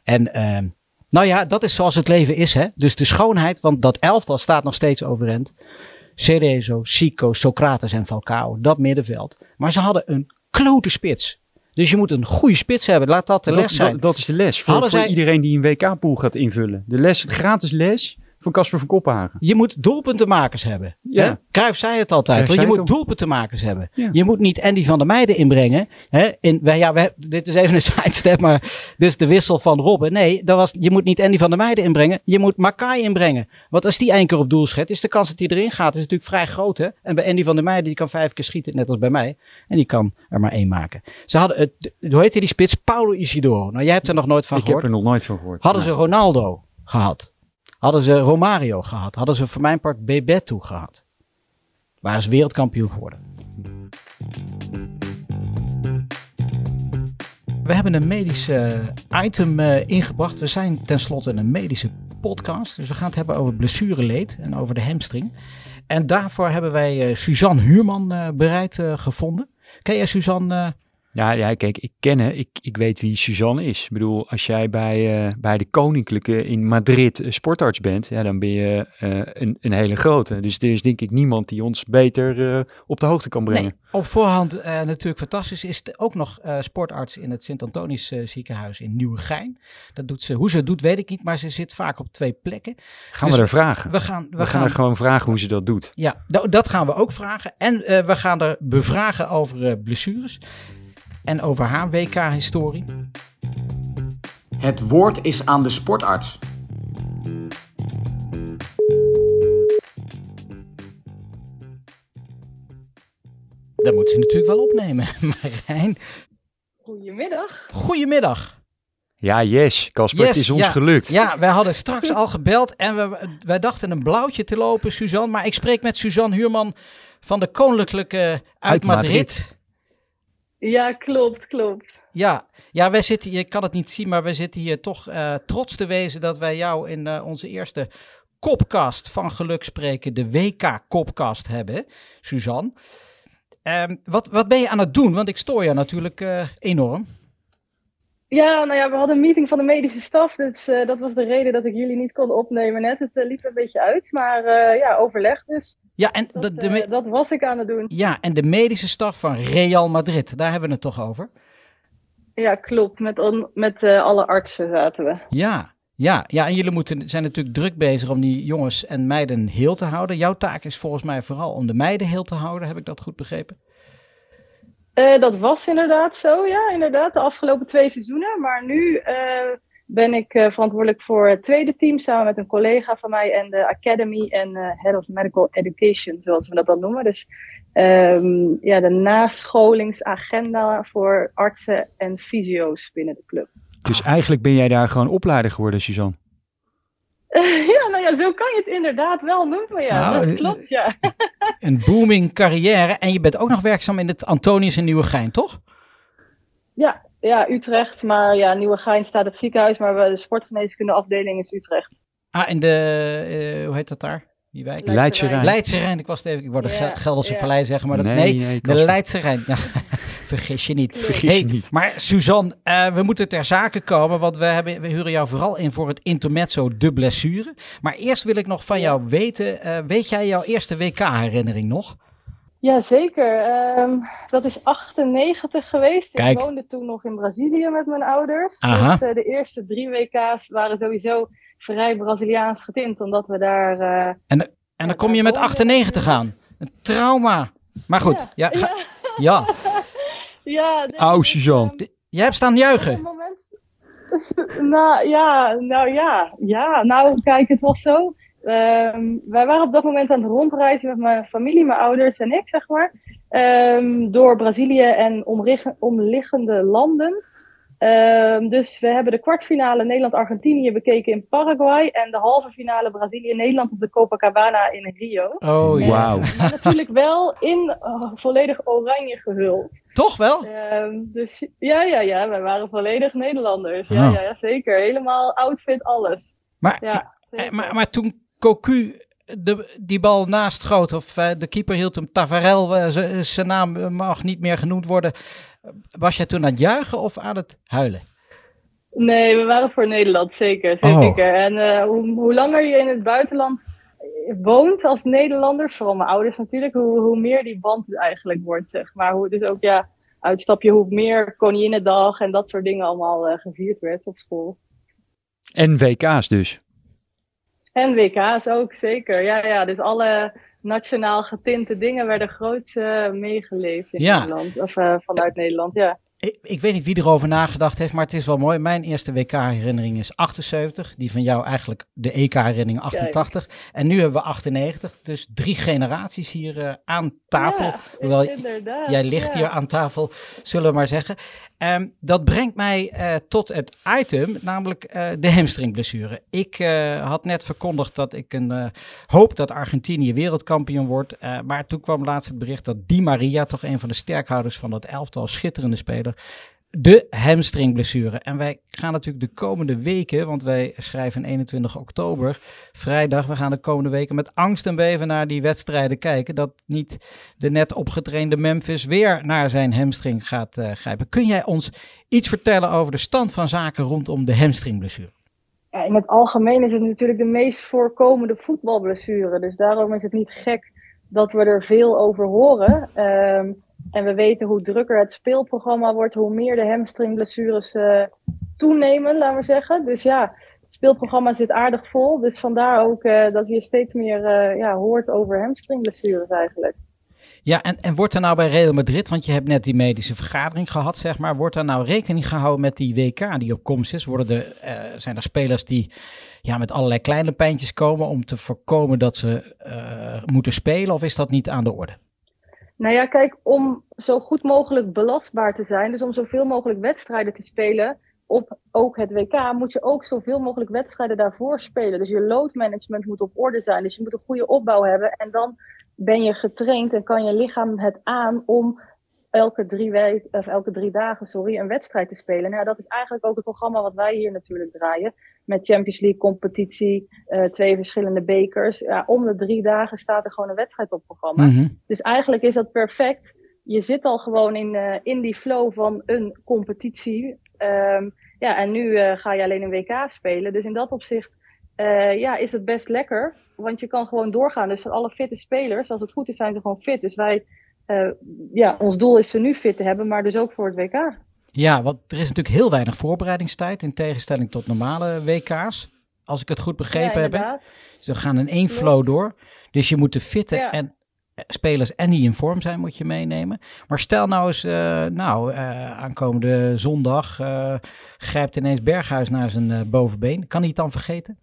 En uh, nou ja, dat is zoals het leven is. Hè? Dus de schoonheid, want dat elftal staat nog steeds overeind. Cerezo, Sico, Socrates en Falcao. Dat middenveld. Maar ze hadden een klote spits. Dus je moet een goede spits hebben. Laat dat de dat, les zijn. Dat, dat is de les voor, voor zij... iedereen die een WK-pool gaat invullen. De les, gratis les van Casper van Kopenhagen. Je moet doelpuntenmakers hebben. Ja. Hè? Cruijff zei het altijd. Je moet doelpuntenmakers hebben. Ja. Je moet niet Andy van der Meijden inbrengen. Hè? In, wij, ja, wij, dit is even een (laughs) sidestep, maar dit is de wissel van Robben. Nee, dat was, je moet niet Andy van der Meijden inbrengen. Je moet Makai inbrengen. Want als die één keer op doel schet, is de kans dat hij erin gaat is natuurlijk vrij groot. Hè? En bij Andy van der Meijden, die kan vijf keer schieten, net als bij mij. En die kan er maar één maken. Ze hadden, het, hoe heette die spits? Paulo Isidoro. Nou, jij hebt er nog nooit van ik gehoord. heb er nog nooit van gehoord. Hadden ze. Ronaldo gehad? Hadden ze Romario gehad? Hadden ze voor mijn part Bebeto gehad? Waren ze wereldkampioen geworden? We hebben een medische item eh, ingebracht. We zijn tenslotte een medische podcast. Dus we gaan het hebben over blessureleed en over de hamstring. En daarvoor hebben wij eh, Suzanne Huurman eh, bereid eh, gevonden. Ken jij Suzanne? Ja, ja, kijk, ik ken haar. Ik, ik weet wie Suzanne is. Ik bedoel, als jij bij, eh, bij de Koninklijke in Madrid eh, sportarts bent, ja, dan ben je eh, een, een hele grote. Dus er is denk ik niemand die ons beter op de hoogte kan brengen. Nee, op voorhand natuurlijk fantastisch. Is het ook nog sportarts in het Sint-Antonisch ziekenhuis in Nieuwegein. Dat doet ze. Hoe ze het doet, weet ik niet, maar ze zit vaak op twee plekken. Gaan Dus we er vragen? We gaan, we We, gaan er gewoon vragen hoe ze dat doet. ja, da- dat gaan we ook vragen. En we gaan er bevragen over blessures en over haar WK-historie. Het woord is aan de sportarts. Dat moet ze natuurlijk wel opnemen, (laughs) Marijn. Goedemiddag. Goedemiddag. Ja, yes, Casper, Yes, het is ons ja. gelukt. Ja, wij hadden straks al gebeld en we, wij dachten een blauwtje te lopen, Suzanne. Maar ik spreek met Suzanne Huurman van de Koninklijke uit, Uit Madrid. Madrid. Ja, klopt, klopt. Ja, ja, wij zitten, je kan het niet zien, maar we zitten hier toch eh, trots te wezen dat wij jou in eh, onze eerste kopkast van geluk spreken, de WK-kopkast hebben, Suzanne. Ehm, wat, wat ben je aan het doen? Want ik stoor je natuurlijk eh, enorm. Ja, nou ja, we hadden een meeting van de medische staf. Dus eh, dat was de reden dat ik jullie niet kon opnemen net. Het eh, liep een beetje uit, maar eh, ja, overleg dus. Ja en, Dat, de, dat was ik aan het doen. ja, en de medische staf van Real Madrid, daar hebben we het toch over? Ja, klopt. Met, met alle artsen zaten we. Ja, ja, ja, en jullie moeten, zijn natuurlijk druk bezig om die jongens en meiden heel te houden. Jouw taak is volgens mij vooral om de meiden heel te houden, heb ik dat goed begrepen? Eh, dat was inderdaad zo, ja, inderdaad. De afgelopen twee seizoenen. Maar nu eh, ben ik eh, verantwoordelijk voor het tweede team samen met een collega van mij en de Academy en Head of Medical Education, zoals we dat dan noemen. Dus ehm, ja, de nascholingsagenda voor artsen en fysio's binnen de club. Dus eigenlijk ben jij daar gewoon opleider geworden, Suzanne. (laughs) ja, nou ja, zo kan je het inderdaad wel noemen, ja. Nou, dat eh, klopt, ja. (laughs) Een booming carrière en je bent ook nog werkzaam in het Antonius in Nieuwegein, toch? ja. Ja, Utrecht, maar ja, Nieuwegein staat het ziekenhuis, maar de sportgeneeskunde afdeling is Utrecht. Ah, in de, eh, hoe heet dat daar? Die wijk? Leidse Rijn. Leidse Rijn, ik was even, ik wou de Gelderse ja. Vallei zeggen, maar dat, nee, Nee, nee, de. Leidse Rijn. Ja, (laughs) vergis je niet. Vergis je Hey, niet. Maar Suzanne, eh, we moeten ter zake komen, want we, hebben, we huren jou vooral in voor het intermezzo de blessure. Maar eerst wil ik nog van jou weten, eh, weet jij jouw eerste WK-herinnering nog? Jazeker, Ehm dat is 98 geweest. Kijk. Ik woonde toen nog in Brazilië met mijn ouders. Aha. Dus eh, de eerste drie WK's waren sowieso vrij Braziliaans getint, omdat we daar... eh, En, en dan Ja, kom je met woon je 98 aan. Een trauma. Maar goed, ja, ja, ga- ja, Au, (laughs) dus, Suzanne. ehm, jij hebt staan juichen. moment... (laughs) nou ja, nou ja, ja. Nou, kijk, het was zo. Ehm, wij waren op dat moment aan het rondreizen met mijn familie, mijn ouders en ik, zeg maar. ehm, door Brazilië en omliggende landen. Ehm, dus we hebben de kwartfinale Nederland-Argentinië bekeken in Paraguay. En de halve finale Brazilië-Nederland op de Copacabana in Rio. Oh ja. Wauw. Maar natuurlijk wel in eh, volledig oranje gehuld. Toch wel? Ehm, dus ja, ja, ja, wij waren volledig Nederlanders. Ja, Ah. ja, ja, zeker. Helemaal outfit, alles. Maar, Ja, eh, maar, maar toen Cocu de, die bal naast schoot, of eh, de keeper hield hem, Tavarel, eh, zijn naam eh, mag niet meer genoemd worden. Was jij toen aan het juichen of aan het huilen? Nee, we waren voor Nederland, zeker. Oh. zeker. En eh, hoe, hoe langer je in het buitenland woont als Nederlander, vooral mijn ouders natuurlijk, hoe, hoe meer die band eigenlijk wordt, zeg maar. Hoe dus ook, ja, uitstapje, hoe meer Koninginnedag en dat soort dingen allemaal gevierd werd op school. En WK's dus. En WK's ook, zeker. Ja, ja, dus alle nationaal getinte dingen werden groots uh, meegeleefd in Ja. Nederland. Of uh, vanuit Nederland, ja. Ik, ik weet niet wie erover nagedacht heeft, maar het is wel mooi. Mijn eerste WK-herinnering is 78. Die van jou eigenlijk de EK-herinnering 88. En nu hebben we 98. Dus drie generaties hier uh, aan tafel. Ja, Hoewel inderdaad. jij ligt ja. hier aan tafel, zullen we maar zeggen. Um, dat brengt mij uh, tot het item, namelijk uh, de hamstringblessure. Ik uh, had net verkondigd dat ik een, hoop dat Argentinië wereldkampioen wordt. maar toen kwam laatst het bericht dat Di Maria, toch een van de sterkhouders van dat elftal, schitterende speler, de hamstringblessure. En wij gaan natuurlijk de komende weken, want wij schrijven 21 oktober, vrijdag, we gaan de komende weken met angst en beven naar die wedstrijden kijken. Dat niet de net opgetrainde Memphis weer naar zijn hamstring gaat uh, grijpen. Kun jij ons iets vertellen over de stand van zaken rondom de hamstringblessure? In het algemeen is het natuurlijk de meest voorkomende voetbalblessure. Dus daarom is het niet gek dat we er veel over horen. Um, en we weten hoe drukker het speelprogramma wordt, hoe meer de hamstringblessures uh, toenemen, laten we zeggen. Dus ja, het speelprogramma zit aardig vol. Dus vandaar ook uh, dat je steeds meer uh, ja, hoort over hamstringblessures eigenlijk. Ja, en, en wordt er nou bij Real Madrid, want je hebt net die medische vergadering gehad, zeg maar, wordt er nou rekening gehouden met die WK die op komst is? Worden er, zijn er spelers die ja, met allerlei kleine pijntjes komen om te voorkomen dat ze moeten spelen, of is dat niet aan de orde? Nou ja, kijk, om zo goed mogelijk belastbaar te zijn, dus om zoveel mogelijk wedstrijden te spelen op ook het WK, moet je ook zoveel mogelijk wedstrijden daarvoor spelen. Dus je load management moet op orde zijn. Dus je moet een goede opbouw hebben. En dan ben je getraind en kan je lichaam het aan om elke drie, week, of elke drie dagen sorry, een wedstrijd te spelen. Nou, dat is eigenlijk ook het programma wat wij hier natuurlijk draaien. Met Champions League competitie, uh, twee verschillende bekers. Ja, om de drie dagen staat er gewoon een wedstrijd op programma. Mhm. Dus eigenlijk is dat perfect. Je zit al gewoon in, uh, in die flow van een competitie. Um, ja, en nu uh, ga je alleen een WK spelen. Dus in dat opzicht ja, is het best lekker. Want je kan gewoon doorgaan. Dus alle fitte spelers, als het goed is, zijn ze gewoon fit. Dus wij, ja, ons doel is ze nu fit te hebben, maar dus ook voor het WK. Ja, want er is natuurlijk heel weinig voorbereidingstijd in tegenstelling tot normale WK's. Als ik het goed begrepen ja, heb. Ze gaan in één flow door. Dus je moet de fitte Ja. en eh, spelers en die in vorm zijn, moet je meenemen. Maar stel nou eens, eh, nou, eh, aankomende zondag grijpt ineens Berghuis naar zijn bovenbeen. Kan hij het dan vergeten?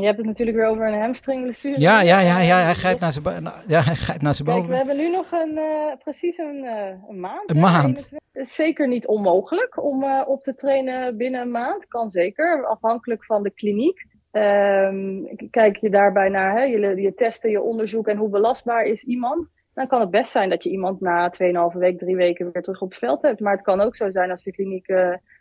Je hebt het natuurlijk weer over een hamstringblessure. Ja, ja, ja, ja hij grijpt naar zijn, ja, hij grijpt naar zijn Kijk, we hebben nu nog een, eh, precies een, eh, een maand. Een hè, maand. 21. Het is zeker niet onmogelijk om eh, op te trainen binnen een maand. Kan zeker, afhankelijk van de kliniek. Ehm, kijk je daarbij naar hè, je, je testen, je onderzoek en hoe belastbaar is iemand. Dan kan het best zijn dat je iemand na 2,5 week, drie weken weer terug op het veld hebt. Maar het kan ook zo zijn als de kliniek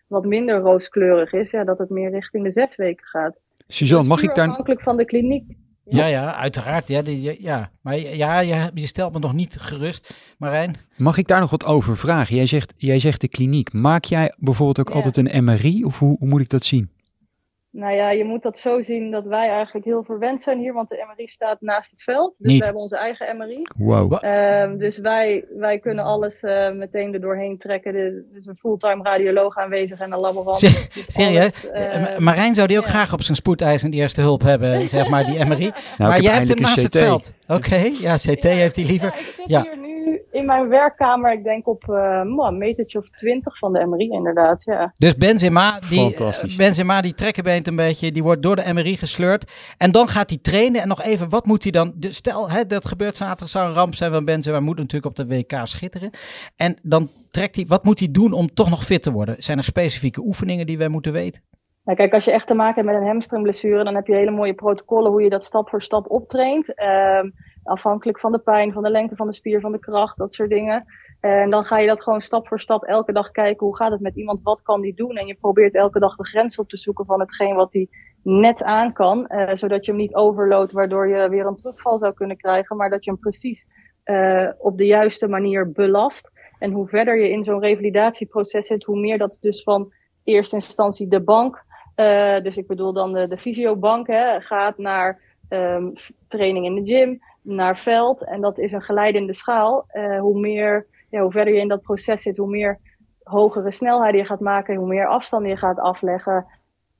wat minder rooskleurig is, ja, dat het meer richting de zes weken gaat. Suzanne, mag ik daar... Afhankelijk van de kliniek. Ja, ja, uiteraard. Ja, die, ja. maar ja, je, je stelt me nog niet gerust, Marijn. Mag ik daar nog wat over vragen? Jij zegt, jij zegt de kliniek. Maak jij bijvoorbeeld ook Ja. altijd een MRI? Of hoe, hoe moet ik dat zien? Nou ja, je moet dat zo zien dat wij eigenlijk heel verwend zijn hier, want de MRI staat naast het veld. Dus Niet. we hebben onze eigen MRI. Wow. Ehm, dus wij, wij kunnen alles eh, meteen er doorheen trekken. Er is een fulltime radioloog aanwezig en een laborant. Dus (laughs) Serieus? eh, Marijn zou die ook ja. graag op zijn spoedeisende eerste hulp hebben, zeg maar, die MRI. (laughs) Nou, maar jij hebt hem naast het veld. Oké, ja, CT heeft hij liever. Ja, ik zit Ja. hier nu in mijn werkkamer, ik denk op eh, mwah, een metertje of twintig van de MRI inderdaad. Ja. Dus Benzema, die, eh, Benzema, die trekkenbeent een beetje, die wordt door de MRI gesleurd. En dan gaat hij trainen. En nog even, wat moet hij dan? Dus stel, hè, dat gebeurt zaterdag, zou een ramp zijn van Benzema. Moet natuurlijk op de WK schitteren. En dan trekt hij, wat moet hij doen om toch nog fit te worden? Zijn er specifieke oefeningen die wij moeten weten? Nou, kijk, als je echt te maken hebt met een hamstringblessure, dan heb je hele mooie protocollen hoe je dat stap voor stap optraint. Ehm, afhankelijk van de pijn, van de lengte van de spier, van de kracht, dat soort dingen. En dan ga je dat gewoon stap voor stap elke dag kijken. Hoe gaat het met iemand? Wat kan die doen? En je probeert elke dag de grens op te zoeken van hetgeen wat die net aan kan. eh, zodat je hem niet overloopt, waardoor je weer een terugval zou kunnen krijgen. Maar dat je hem precies eh, op de juiste manier belast. En hoe verder je in zo'n revalidatieproces zit, hoe meer dat dus van eerste instantie de bank. eh, dus ik bedoel dan de, fysiobank hè, gaat naar ehm, training in de gym, naar veld. En dat is een geleidende schaal. Eh, hoe meer, ja, hoe verder je in dat proces zit, hoe meer hogere snelheden je gaat maken, hoe meer afstanden je gaat afleggen.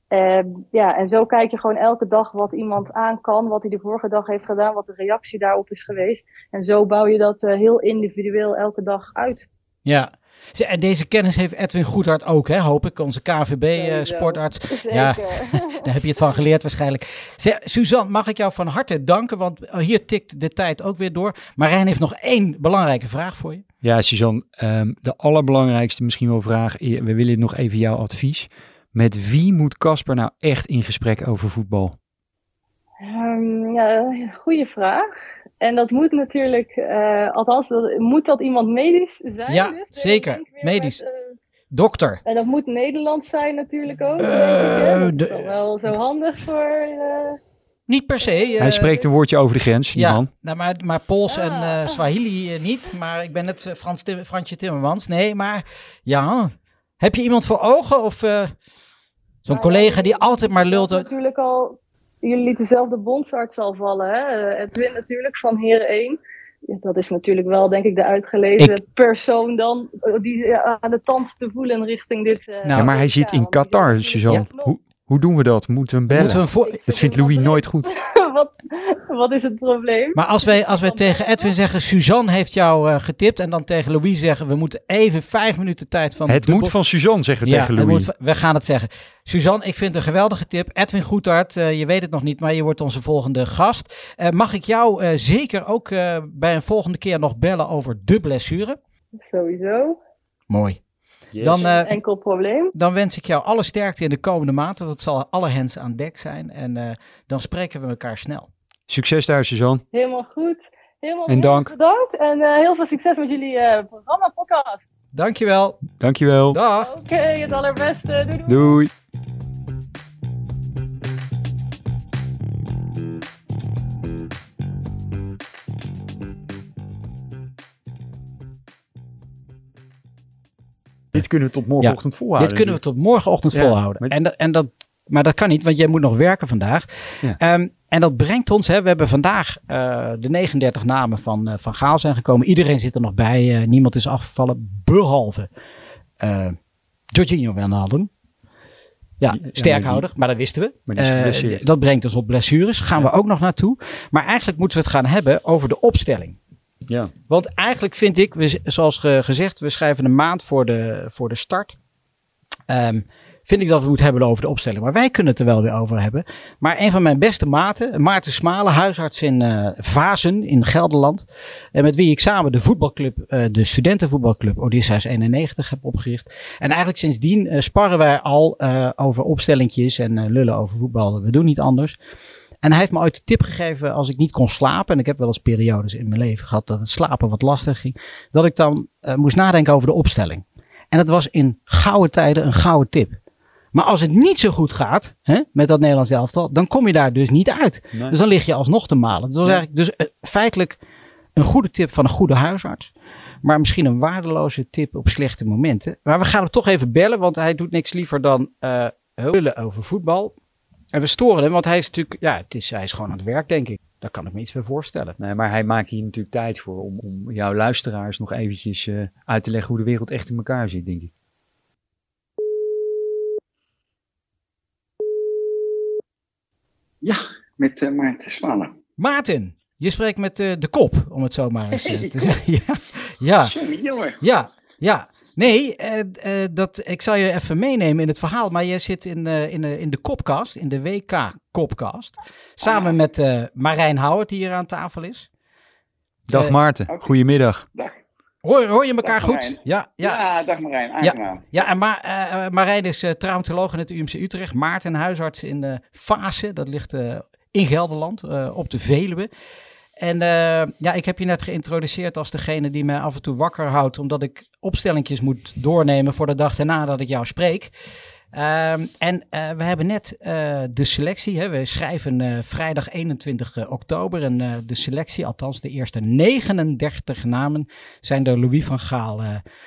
Ehm, ja, en zo kijk je gewoon elke dag wat iemand aan kan, wat hij de vorige dag heeft gedaan, wat de reactie daarop is geweest. En zo bouw je dat uh, heel individueel elke dag uit. Ja, en deze kennis heeft Edwin Goedhart ook, hè, hoop ik, onze KVB-sportarts. Uh, ja, (laughs) daar heb je het van geleerd waarschijnlijk. Suzanne, mag ik jou van harte danken, want hier tikt de tijd ook weer door. Marijn heeft nog één belangrijke vraag voor je. Ja, Suzanne, um, de allerbelangrijkste misschien wel vraag. We willen nog even jouw advies. Met wie moet Casper nou echt in gesprek over voetbal? Um, ja, goede vraag. En dat moet natuurlijk, uh, althans, dat, moet dat iemand medisch zijn? Ja, dus, zeker. Medisch. Met, uh, Dokter. En dat moet Nederlands zijn natuurlijk ook. Uh, denk ik, dat is wel zo handig voor... Niet per se. Hij spreekt een woordje over de grens, ja, man. Nou, maar, maar Pools ah. en Swahili niet. Maar ik ben net Frans Tim, Fransje Timmermans. Nee, maar ja. Heb je iemand voor ogen? Of zo'n collega die altijd maar lult... natuurlijk al jullie lieten zelf de bondsarts al vallen. Hè? Edwin natuurlijk van Heren 1. dat is natuurlijk wel, denk ik, de uitgelezen persoon dan. Die aan de tand te voelen richting dit. Uh, nou, maar hij zit in Qatar, Suzanne. Hoe, hoe doen we dat? Moeten we hem bellen? We hem dat vindt Louis nooit goed. (laughs) wat, (laughs) wat is het probleem? Maar als wij, als wij tegen Edwin zeggen, Suzanne heeft jou uh, getipt. En dan tegen Louis zeggen, we moeten even vijf minuten tijd van... Het moet van Suzanne zeggen ja, tegen Louis. We gaan het zeggen. Suzanne, ik vind het een geweldige tip. Edwin Goedhart, uh, je weet het nog niet, maar je wordt onze volgende gast. Uh, mag ik jou zeker ook bij een volgende keer nog bellen over de blessure? Sowieso. Mooi. Yes. Dan, uh, enkel probleem. Dan wens ik jou alle sterkte in de komende maand. Want het zal alle hens aan dek zijn. En uh, dan spreken we elkaar snel. Succes daar, Suzanne. Helemaal goed. Helemaal en dank. bedankt. En uh, heel veel succes met jullie programma, podcast. Dankjewel. Dankjewel. Dag. Oké, okay, het allerbeste. Doei. doei. doei. Dit kunnen we tot morgenochtend ja, volhouden. Dit kunnen we tot morgenochtend ja, volhouden. En, dat, en dat, maar dat kan niet, want jij moet nog werken vandaag. Ja. Um, en dat brengt ons, hè, we hebben vandaag uh, de 39 namen van, uh, van Gaal zijn gekomen. Iedereen zit er nog bij. Uh, niemand is afgevallen, behalve Jorginho Wijnaldum. Ja, sterkhouder, maar dat wisten we. Uh, dat brengt ons op blessures. Gaan we ook nog naartoe. Maar eigenlijk moeten we het gaan hebben over de opstelling. Ja. Want eigenlijk vind ik, we, zoals gezegd, we schrijven een maand voor de, voor de start. Um, vind ik dat we moeten hebben over de opstelling. Maar wij kunnen het er wel weer over hebben. Maar een van mijn beste maten, Maarten Smalen, huisarts in uh, Vazen in Gelderland. En met wie ik samen de voetbalclub, uh, de studentenvoetbalclub Odysseus 91 heb opgericht. En eigenlijk sindsdien sparren wij al over opstellingjes en lullen over voetbal. We doen niet anders. En hij heeft me ooit de tip gegeven als ik niet kon slapen. En ik heb wel eens periodes in mijn leven gehad dat het slapen wat lastig ging. Dat ik dan moest nadenken over de opstelling. En dat was in gouden tijden een gouden tip. Maar als het niet zo goed gaat hè, met dat Nederlands elftal, dan kom je daar dus niet uit. Nee. Dus dan lig je alsnog te malen. Dat was eigenlijk dus uh, feitelijk een goede tip van een goede huisarts. Maar misschien een waardeloze tip op slechte momenten. Maar we gaan hem toch even bellen, want hij doet niks liever dan uh, hullen over voetbal. En we storen hem, want hij is natuurlijk, ja, het is, hij is gewoon aan het werk, denk ik. Daar kan ik me iets bij voorstellen. Nee, maar hij maakt hier natuurlijk tijd voor om, om jouw luisteraars nog eventjes uh, uit te leggen hoe de wereld echt in elkaar zit, denk ik. Ja, met uh, Maarten Smannen. Maarten, je spreekt met uh, de kop, om het zo maar eens te (laughs) zeggen. ja, ja. Jongen, Ja, ja. Nee, uh, uh, dat, ik zal je even meenemen in het verhaal. Maar je zit in, uh, in, in de Kopcast, in de WK-Kopcast. Samen oh, met Marijn Houwert, die hier aan tafel is. Dag Maarten, okay. goedemiddag. Dag. Hoor, hoor je elkaar goed? Ja, ja. ja, dag Marijn, aangenaam. Ja, ja en Ma Marijn is traumatoloog in het UMC Utrecht. Maarten, huisarts in de Fase, dat ligt in Gelderland, op de Veluwe. En uh, ja, ik heb je net geïntroduceerd als degene die mij af en toe wakker houdt, omdat ik opstellingjes moet doornemen voor de dag daarna dat ik jou spreek. Um, en uh, we hebben net uh, de selectie. Hè. We schrijven uh, vrijdag 21 oktober. En de selectie, althans de eerste 39 namen, zijn door Louis van Gaal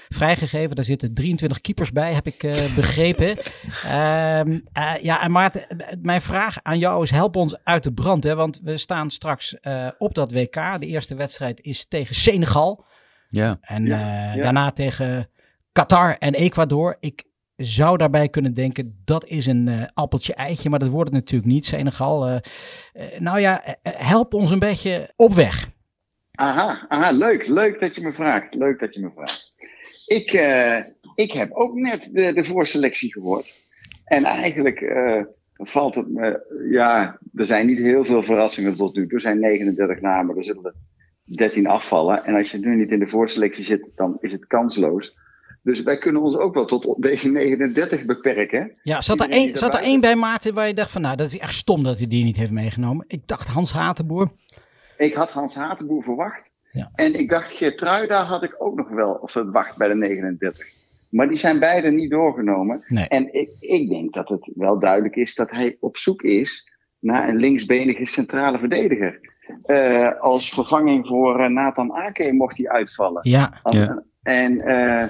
vrijgegeven. Daar zitten 23 keepers bij, heb ik begrepen. um, (laughs) ja, en Maarten, mijn vraag aan jou is: help ons uit de brand. Hè, want we staan straks op dat WK. De eerste wedstrijd is tegen Senegal. Ja. En ja, ja. daarna tegen Qatar en Ecuador. Ik zou daarbij kunnen denken, dat is een uh, appeltje-eitje, maar dat wordt het natuurlijk niet. Senegal, uh, nou ja, help ons een beetje op weg. Aha, aha, leuk. Leuk dat je me vraagt. Leuk dat je me vraagt. Ik, ik heb ook net de, de voorselectie gehoord. En eigenlijk valt het me, ja, er zijn niet heel veel verrassingen tot nu toe. Er zijn 39 namen, er zullen er 13 afvallen. En als je nu niet in de voorselectie zit, dan is het kansloos. Dus wij kunnen ons ook wel tot deze 39 beperken. Ja, zat er, één, zat er één bij Maarten waar je dacht van, nou, dat is echt stom dat hij die niet heeft meegenomen. Ik dacht Hans Hatenboer. Ik had Hans Hatenboer verwacht. Ja. En ik dacht Geertruida had ik ook nog wel verwacht bij de 39. Maar die zijn beide niet doorgenomen. Nee. En ik, ik denk dat het wel duidelijk is dat hij op zoek is naar een linksbenige centrale verdediger. Uh, als vervanging voor uh, Nathan Ake mocht hij uitvallen. Ja. Als, ja. En, uh,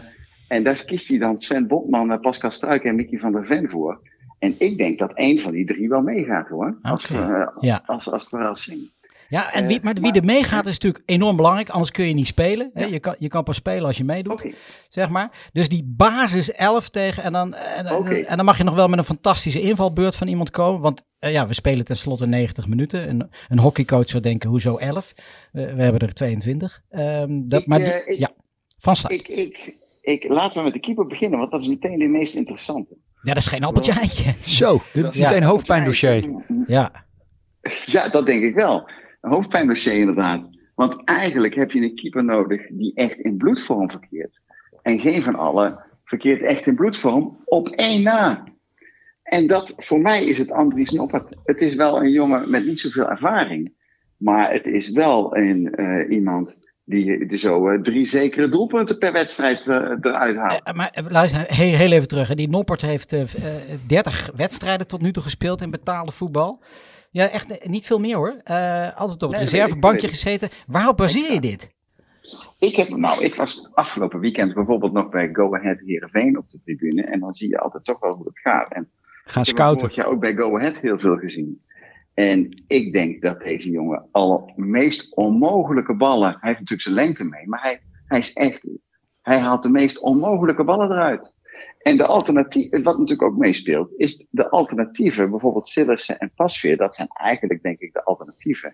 en daar kiest hij dan Sven Botman, Pascal Struik en Mickey van der Ven voor. En ik denk dat één van die drie wel meegaat hoor. Als, okay. ja. als, als verrassing. Ja, en wie, maar wie er meegaat is natuurlijk enorm belangrijk, anders kun je niet spelen. Ja. Je, kan, je kan pas spelen als je meedoet, okay. zeg maar. Dus die basis 11 tegen, en dan, en, okay. en, dan mag je nog wel met een fantastische invalbeurt van iemand komen. Want uh, ja, we spelen tenslotte 90 minuten. Een, een hockeycoach zou denken, hoezo 11? Uh, we hebben er 22. Um, dat, ik, maar uh, ik, ja, van start. Ik, ik, ik, laten we met de keeper beginnen, want dat is meteen de meest interessante. Ja, dat is geen appeltje eitje. (laughs) Zo, dit is meteen hoofdpijndossier. Ja. ja, dat denk ik wel een hoofdpijndossier inderdaad. Want eigenlijk heb je een keeper nodig die echt in bloedvorm verkeert. En geen van allen verkeert echt in bloedvorm op één na. En dat, voor mij is het Andries Noppert. Het is wel een jongen met niet zoveel ervaring. Maar het is wel een, uh, iemand die, die zo uh, drie zekere doelpunten per wedstrijd uh, eruit haalt. Uh, maar luister, heel, heel even terug. Die Noppert heeft 30 wedstrijden tot nu toe gespeeld in betaalde voetbal. Ja, echt niet veel meer hoor. Altijd op het nee, reservebankje gezeten. Waarop baseer je dit? Ik heb, nou, ik was afgelopen weekend bijvoorbeeld nog bij Go Ahead Heerenveen op de tribune. En dan zie je altijd toch wel hoe het gaat. En Gaan scouten. Ik heb ook bij Go Ahead heel veel gezien. En ik denk dat deze jongen alle meest onmogelijke ballen. Hij heeft natuurlijk zijn lengte mee, maar hij, hij is echt. Hij haalt de meest onmogelijke ballen eruit. En de alternatief, wat natuurlijk ook meespeelt, is de alternatieven, bijvoorbeeld Sillissen en Pasveer, dat zijn eigenlijk denk ik de alternatieven.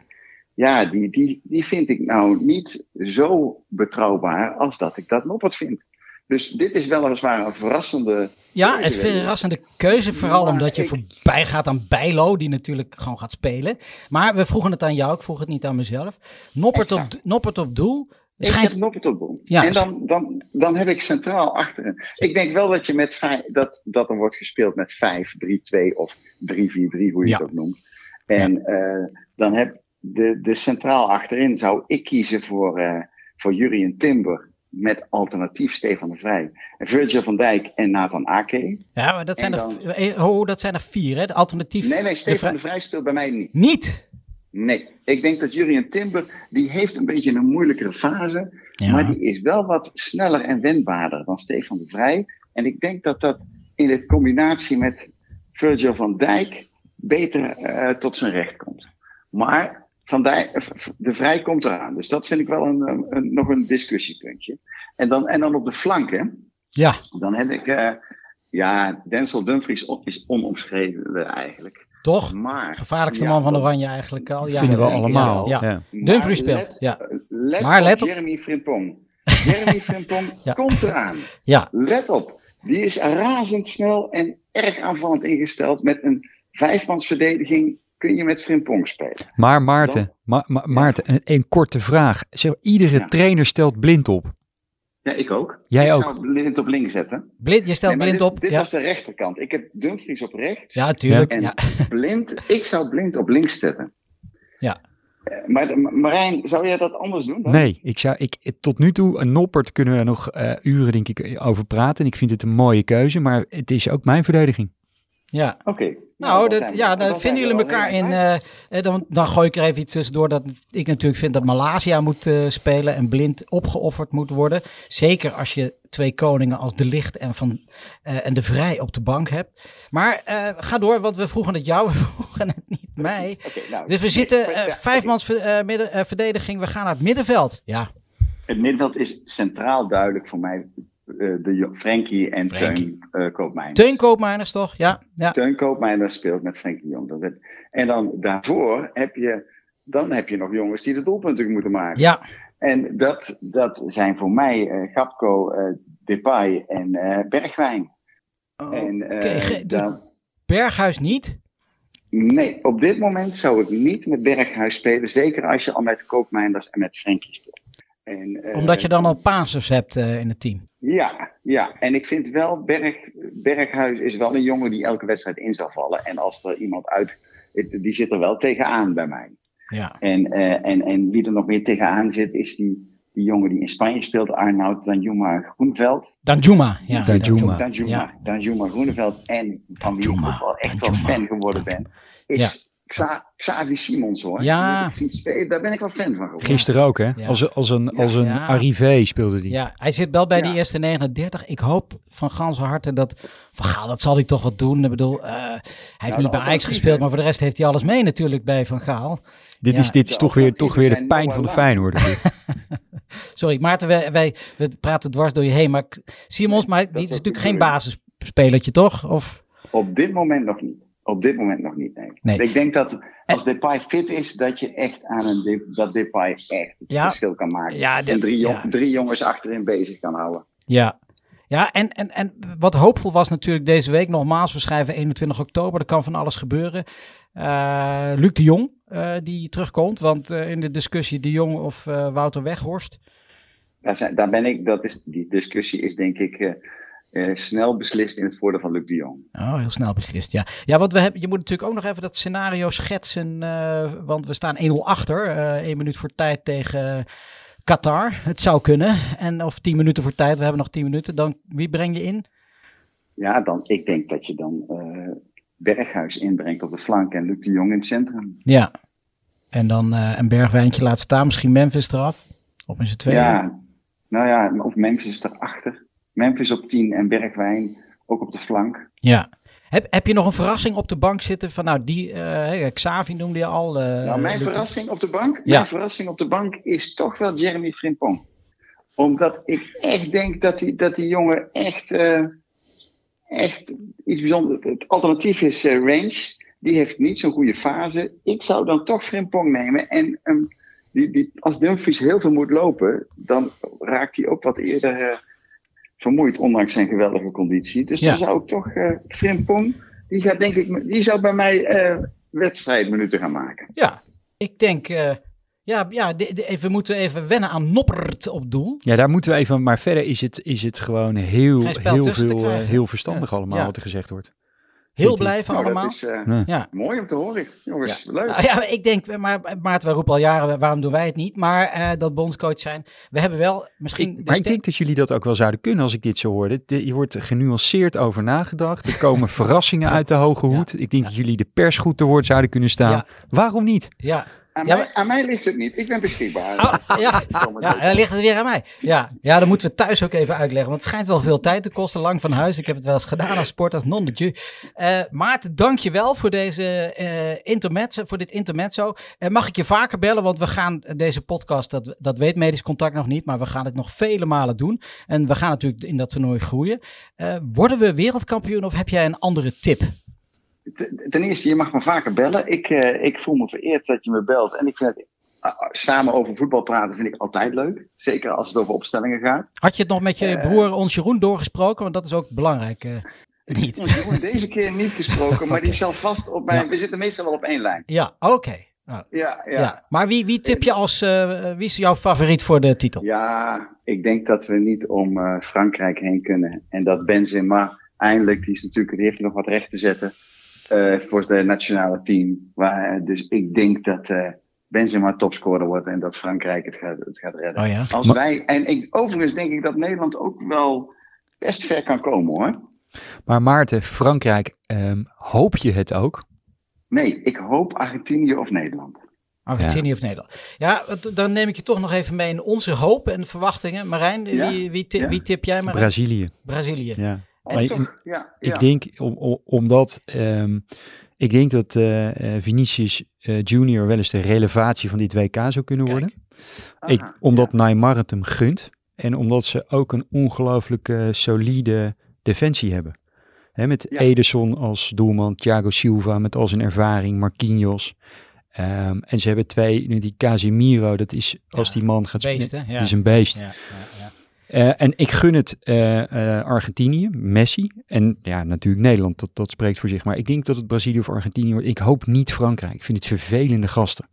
Ja, die, die, die vind ik nou niet zo betrouwbaar als dat ik dat Noppert vind. Dus dit is weliswaar een verrassende. Ja, het is een verrassende keuze. Vooral maar omdat je ik... voorbij gaat aan Bijlo, die natuurlijk gewoon gaat spelen. Maar we vroegen het aan jou, ik vroeg het niet aan mezelf. Noppert, op, Noppert op doel. Schijnt... Ik heb Noppert op doel. Ja, en dan, dan, dan heb ik centraal achterin. Ik denk wel dat, je met vijf, dat, dat er wordt gespeeld met 5, 3, 2 of 3, 4, 3, hoe je ja. het ook noemt. En ja. uh, dan heb de, de centraal achterin zou ik kiezen voor, uh, voor Jurien Timber met alternatief Stefan de Vrij. Virgil van Dijk en Nathan Ake. Ja, maar dat zijn, dan... er, oh, dat zijn er vier, hè? De alternatief. Nee, nee, Stefan de Vrij, de Vrij speelt bij mij niet. Niet? Nee, ik denk dat Jurien Timber, die heeft een beetje een moeilijkere fase. Ja. Maar die is wel wat sneller en wendbaarder dan Stefan de Vrij. En ik denk dat dat in de combinatie met Virgil van Dijk beter uh, tot zijn recht komt. Maar van de Vrij komt eraan. Dus dat vind ik wel een, een, een, nog een discussiepuntje. En dan, en dan op de flanken. Ja. Dan heb ik, uh, ja, Denzel Dumfries is onomschreven eigenlijk. Toch? Maar, Gevaarlijkste man van Oranje eigenlijk al. Ja, vinden we allemaal. Ja. ja. Dumfries speelt. Let, ja. Let maar op let op. Jeremy Frimpong. Jeremy (laughs) Frimpong ja. komt eraan. Ja. Let op. Die is razendsnel en erg aanvallend ingesteld. Met een vijfmansverdediging kun je met Frimpong spelen. Maar Maarten, Ma Ma Maarten een, een, korte vraag. Zeg, iedere trainer stelt blind op. Ja, ik ook. Jij ik ook? zou blind op links zetten. Blind, je stelt Nee, blind dit, op. Dit ja. was de rechterkant. Ik heb Dumfries op rechts. ja, tuurlijk. En Ja. (laughs) blind, ik zou blind op links zetten. Ja. Eh, Maar Marijn, zou jij dat anders doen? dan? Nee, ik zou, ik, tot nu toe, een noppert kunnen we nog eh, uren denk ik over praten. En ik vind het een mooie keuze, maar het is ook mijn verdediging. ja. Oké. Nou, dan dat, zijn ja, dan dan zijn vinden jullie elkaar in. eh, eh, dan, dan gooi ik er even iets tussendoor dat ik natuurlijk vind dat Malaysia moet eh, spelen en blind opgeofferd moet worden. Zeker als je twee koningen als De Licht en, van, eh, en De Vrij op de bank hebt. Maar eh, ga door, want we vroegen het jou, (laughs) we vroegen het niet mij. Nou, Dus we nee, zitten vijfmans ver- eh, midden, eh, verdediging, we gaan naar het middenveld. Ja, Het middenveld is centraal duidelijk voor mij. De Jo- Frenkie en. Teun uh, Koopmeiners. Teun Koopmeiners toch? Ja. ja. Teun Koopmeiners speelt met Frenkie de Jong. Dat En dan daarvoor heb je, dan heb je nog jongens die de doelpunten moeten maken. Ja. En dat, dat zijn voor mij eh Gapco, eh, Depay en eh, Bergwijn. en, eh, ge- dus dan- Berghuis niet? nee, op dit moment zou ik niet met Berghuis spelen. Zeker als je al met Koopmeiners en met Frenkie speelt. En, eh, Omdat je dan al Paansers hebt eh, in het team. Ja, ja, en ik vind wel, Berg, Berghuis is wel een jongen die elke wedstrijd in zal vallen. En als er iemand uit, die zit er wel tegenaan bij mij. Ja. En, eh, en, en wie er nog meer tegenaan zit, is die, die jongen die in Spanje speelt, Arnoud Danjuma Groeneveld. Danjuma. Ja. Danjuma. Danjuma, Ja. Danjuma Groeneveld. En van wie ik ook wel echt wel fan geworden ben, is Xa- Xavi Simons hoor. Ja. Spelen, Daar ben ik wel fan van geworden. Gisteren ook, hè? Ja. Als, als een, als een Ja. arrivé speelde die. Ja, hij zit wel bij die eerste 39. Ik hoop van ganse harte dat Van Gaal, dat zal hij toch wat doen. Ik bedoel, eh, hij heeft niet bij Ajax gespeeld, maar voor de rest heeft hij alles mee natuurlijk bij Van Gaal. Dit Ja. is, dit is toch weer, toch weer de pijn van de Feyenoord. (laughs) (laughs) Sorry, Maarten, wij, wij we praten dwars door je heen. Maar Simons, maar die is natuurlijk geen basisspelertje, toch? Of, Op dit moment nog niet. Op dit moment nog niet, nee. Nee. Ik denk dat als Depay fit is, dat je echt aan een De- dat Depay echt het Ja. verschil kan maken. Ja, de- en drie, jong- ja. drie jongens achterin bezig kan houden. ja. Ja, en, en, en wat hoopvol was natuurlijk deze week, nogmaals, we schrijven 21 oktober, er kan van alles gebeuren. Eh Luc de Jong, eh, die terugkomt, want eh, in de discussie de Jong of Wouter Weghorst. Daar, zijn, daar ben ik, dat is, die discussie is denk ik eh, eh, snel beslist in het voordeel van Luc de Jong. Oh, heel snel beslist, ja. Ja, want we hebben, je moet natuurlijk ook nog even dat scenario schetsen, eh, want we staan 1-0 achter, eh één minuut voor tijd tegen Qatar. Het zou kunnen, en of 10 minuten voor tijd, we hebben nog 10 minuten, dan wie breng je in? Ja, dan, ik denk dat je dan eh, Berghuis inbrengt op de flank en Luc de Jong in het centrum. Ja. En dan eh, een bergwijntje laat staan, misschien Memphis eraf, of in z'n tweeën. Ja, nou ja, of Memphis erachter. Memphis op 10 en Bergwijn ook op de flank. Ja. Heb, heb je nog een verrassing op de bank zitten van, nou, die, eh Xavi noemde je al. eh, Nou, mijn verrassing op de bank, Ja. mijn verrassing op de bank is toch wel Jeremy Frimpong. Omdat ik echt denk dat die, dat die jongen echt, eh, echt iets bijzonders... Het alternatief is Range. Die heeft niet zo'n goede fase. Ik zou dan toch Frimpong nemen. En ehm, die, die, als Dumfries heel veel moet lopen, dan raakt hij ook wat eerder vermoeid, ondanks zijn geweldige conditie. Dus Ja. dan zou ik toch eh Frimpong, die gaat denk ik, die zou bij mij eh wedstrijdminuten gaan maken. Ja, ik denk, eh, ja, ja de, de- even, we moeten even wennen aan Noppert op doel. Ja, daar moeten we even. Maar verder is het, is het gewoon heel, heel, veel, heel verstandig Ja. allemaal Ja. wat er gezegd wordt. Heel blij van Nou, allemaal. dat is eh, Ja. Ja. mooi om te horen, jongens. Leuk. Nou ja, ik denk, maar Maarten, wij roepen al jaren, waarom doen wij het niet? Maar eh, dat bondscoach zijn. We hebben wel misschien... Ik, maar ik denk dat jullie dat ook wel zouden kunnen als ik dit zo hoorde. De- Je wordt genuanceerd over nagedacht. Er komen (laughs) verrassingen uit de hoge hoed. Ik denk dat jullie de pers goed te woord zouden kunnen staan. Ja. Waarom niet? Ja, Aan, Ja, mij, aan mij ligt het niet. Ik ben beschikbaar. Oh, (laughs) ja. ja, dan ligt het weer aan mij. Ja. ja, dan moeten we thuis ook even uitleggen. Want het schijnt wel veel tijd te kosten, lang van huis. Ik heb het wel eens gedaan als sport, als non de jus. Eh, Maarten, dank je wel voor, deze, eh, intermezzo, voor dit intermezzo. Eh, mag ik je vaker bellen? Want we gaan deze podcast, dat, dat weet Medisch Contact nog niet, maar we gaan het nog vele malen doen. En we gaan natuurlijk in dat toernooi groeien. Eh, worden we wereldkampioen of heb jij een andere tip? Ten eerste, je mag me vaker bellen. Ik, eh, ik voel me vereerd dat je me belt. En ik vind het, ah, ah, samen over voetbal praten vind ik altijd leuk. Zeker als het over opstellingen gaat. Had je het nog met je Eh. broer ons Jeroen doorgesproken? Want dat is ook belangrijk. eh, niet. Jeroen deze keer niet gesproken, (laughs) maar die zal vast op mijn... Ja. We zitten meestal wel op één lijn. Ja, oké. Nou, Ja, ja. Ja. Maar wie, wie tip je als, wie is jouw favoriet voor de titel? Ja, ik denk dat we niet om Frankrijk heen kunnen. En dat Benzema eindelijk, die, is natuurlijk, die heeft nog wat recht te zetten voor het nationale team. Waar, dus ik denk dat eh, Benzema topscorer wordt en dat Frankrijk het gaat, het gaat redden. Oh ja. Als Maar- wij, en ik, overigens denk ik dat Nederland ook wel best ver kan komen hoor. Maar Maarten, Frankrijk, ehm, hoop je het ook? Nee, ik hoop Argentinië of Nederland. Argentinië of Nederland? Ja, dan neem ik je toch nog even mee in onze hoop en verwachtingen. Marijn, Ja, wie, wie, ti- ja. wie tip jij? Marijn? Brazilië. Brazilië. Ja. Maar toch? Ja, ja. Ik denk, om, om- omdat ehm, ik denk dat eh, eh, Vinicius eh, Junior wel eens de relevatie van dit WK zou kunnen Kijk. worden. Aha, ik, omdat Neymar het hem gunt. En omdat ze ook een ongelooflijk solide defensie hebben. Hè, met Ederson als doelman, Thiago Silva met al zijn ervaring, Marquinhos. Ehm, en ze hebben twee, die Casemiro, dat is als die man gaat spelen? Ja. dat is een beest. Ja, ja, ja. Eh, en ik gun het eh, eh, Argentinië, Messi. En ja, natuurlijk Nederland, dat, dat spreekt voor zich. Maar ik denk dat het Brazilië of Argentinië wordt. Ik hoop niet Frankrijk. Ik vind het vervelende gasten.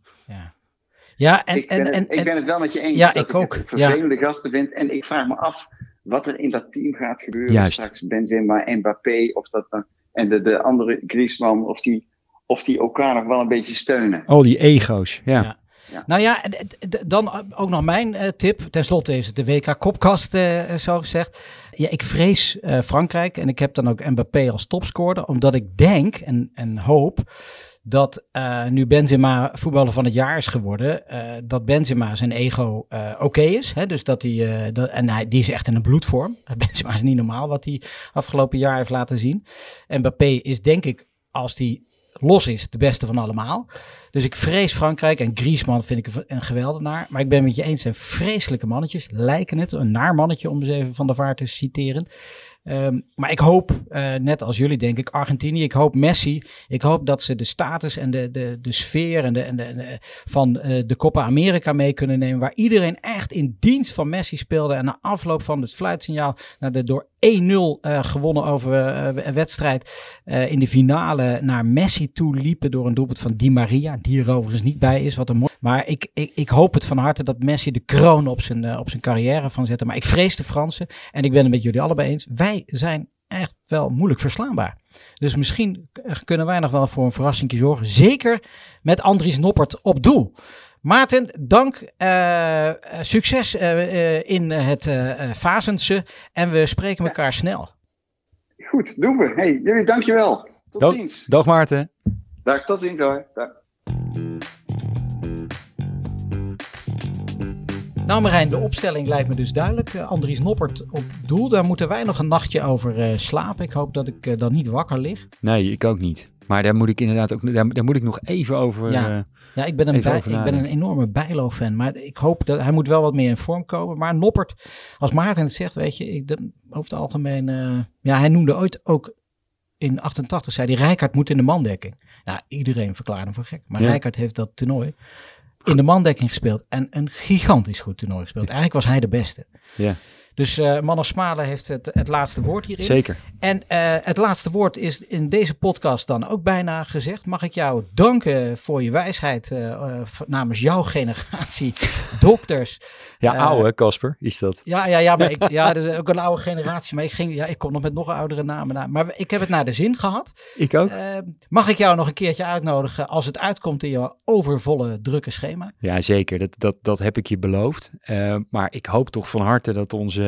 Ja, en, ik, ben en, het, en, ik ben het wel met je eens Ja, dat ik ik ook. het Ja. vervelende gasten vind. En ik vraag me af wat er in dat team gaat gebeuren. Juist. Straks Benzema, Mbappé of dat, dan- en de, de andere Griezmann. Of die, of die elkaar nog wel een beetje steunen. Al die ego's, ja. Ja. Nou ja, dan ook nog mijn eh, tip. Ten slotte is het de WK-kopkast, eh, zo gezegd. Ja, ik vrees eh, Frankrijk en ik heb dan ook Mbappé als topscorer. Omdat ik denk en, en hoop dat nu Benzema voetballer van het jaar is geworden, dat Benzema zijn ego oké is. Hè? Dus dat hij, dat, en hij, die is echt in een bloedvorm. (laughs) Benzema is niet normaal wat hij afgelopen jaar heeft laten zien. Mbappé is denk ik, als hij los is, de beste van allemaal. Dus ik vrees Frankrijk en Griezmann vind ik een- geweldenaar. Maar ik ben met je eens, zijn vreselijke mannetjes. Lijken het, een naar mannetje om eens even van de vaart te citeren. Ehm, maar ik hoop, eh, net als jullie denk ik, Argentinië. Ik hoop Messi. Ik hoop dat ze de status en de, de, de sfeer en de, en de, en de- van eh, de Copa America mee kunnen nemen. Waar iedereen echt in dienst van Messi speelde. En na afloop van het fluitsignaal naar de door 1-0 eh, gewonnen over eh, een wedstrijd eh, in de finale naar Messi toe liepen door een doelpunt van Di Maria. Die er overigens niet bij is. Wat een mooi. Maar ik, ik, ik hoop het van harte dat Messi de kroon op zijn, op zijn carrière van zetten. Maar ik vrees de Fransen. En ik ben het met jullie allebei eens. Wij zijn echt wel moeilijk verslaanbaar. Dus misschien kunnen wij nog wel voor een verrassing zorgen. Zeker met Andries Noppert op doel. Maarten, dank. eh, eh, succes eh, eh, in het eh eh, Fazense. En we spreken elkaar snel. Goed, doen we. Hey, jullie dankjewel. Tot Dag, ziens. dag Maarten. Dag, tot ziens hoor. Dag. Nou Marijn, de opstelling lijkt me dus duidelijk. Andries Noppert op doel. Daar moeten wij nog een nachtje over eh, slapen. Ik hoop dat ik dan niet wakker lig. Nee, ik ook niet. Maar daar moet ik inderdaad ook, daar, daar moet ik nog even over. Ja. Ja, ik ben een, bij, ik ben een enorme Bijlo-fan. Maar ik hoop dat hij moet wel wat meer in vorm komen. Maar Noppert, als Maarten het zegt, weet je, ik, de, over het algemeen. eh, ja, hij noemde ooit ook in 88, zei hij, Rijkaard moet in de mandekking. Nou, iedereen verklaarde hem voor gek. Maar Ja. Rijkaard heeft dat toernooi in de mandekking gespeeld. En een gigantisch goed toernooi gespeeld. Eigenlijk was hij de beste. ja, Dus eh Manos Smalen heeft het, het laatste woord hierin. zeker. En eh, het laatste woord is in deze podcast dan ook bijna gezegd. Mag ik jou danken voor je wijsheid eh, namens jouw generatie (laughs) dokters. Ja, oude Casper is dat. Ja, ja, ja, maar (laughs) ik, ja, dat is ook een oude generatie. Maar ik, ging, ja, ik kom nog met nog oudere namen na. Maar ik heb het naar de zin gehad. Ik ook. Mag ik jou nog een keertje uitnodigen als het uitkomt in je overvolle drukke schema? Ja, zeker. Dat, dat, dat heb ik je beloofd. Maar ik hoop toch van harte dat onze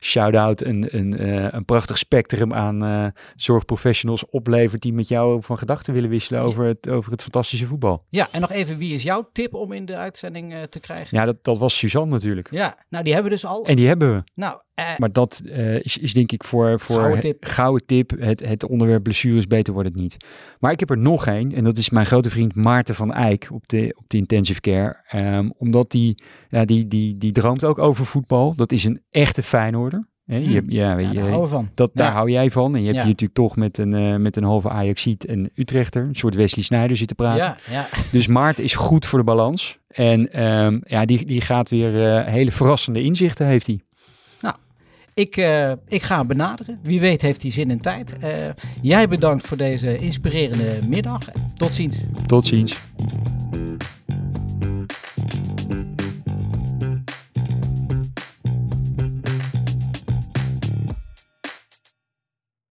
shout-out een, een, eh, een prachtig spectrum aan eh, zorgprofessionals oplevert die met jou van gedachten willen wisselen over het, over het fantastische voetbal. Ja, en nog even, wie is jouw tip om in de uitzending eh, te krijgen? Ja, dat, dat was Suzanne natuurlijk. Ja, nou die hebben we dus al. En die hebben we. Nou, Maar dat is, is denk ik voor, voor Gouden tip. gouden tip. Het, het onderwerp blessures beter wordt het niet. Maar ik heb er nog één. En dat is mijn grote vriend Maarten van Eyck op de, op de intensive care. Ehm, omdat die, ja, die, die, die droomt ook over voetbal. Dat is een echte Feyenoorder. Hè? Je Mm. hebt, ja, ja, je- daar van. dat, daar hou jij van. En je hebt hier natuurlijk toch met een, eh, met een halve Ajaxiet en Utrechter. Een soort Wesley Sneijder zitten praten. Ja, ja. Dus Maarten is goed voor de balans. En ehm, ja, die, die gaat weer eh, hele verrassende inzichten heeft hij. Ik, eh, ik ga hem benaderen. Wie weet heeft hij zin en tijd. Jij bedankt voor deze inspirerende middag. Tot ziens. Tot ziens.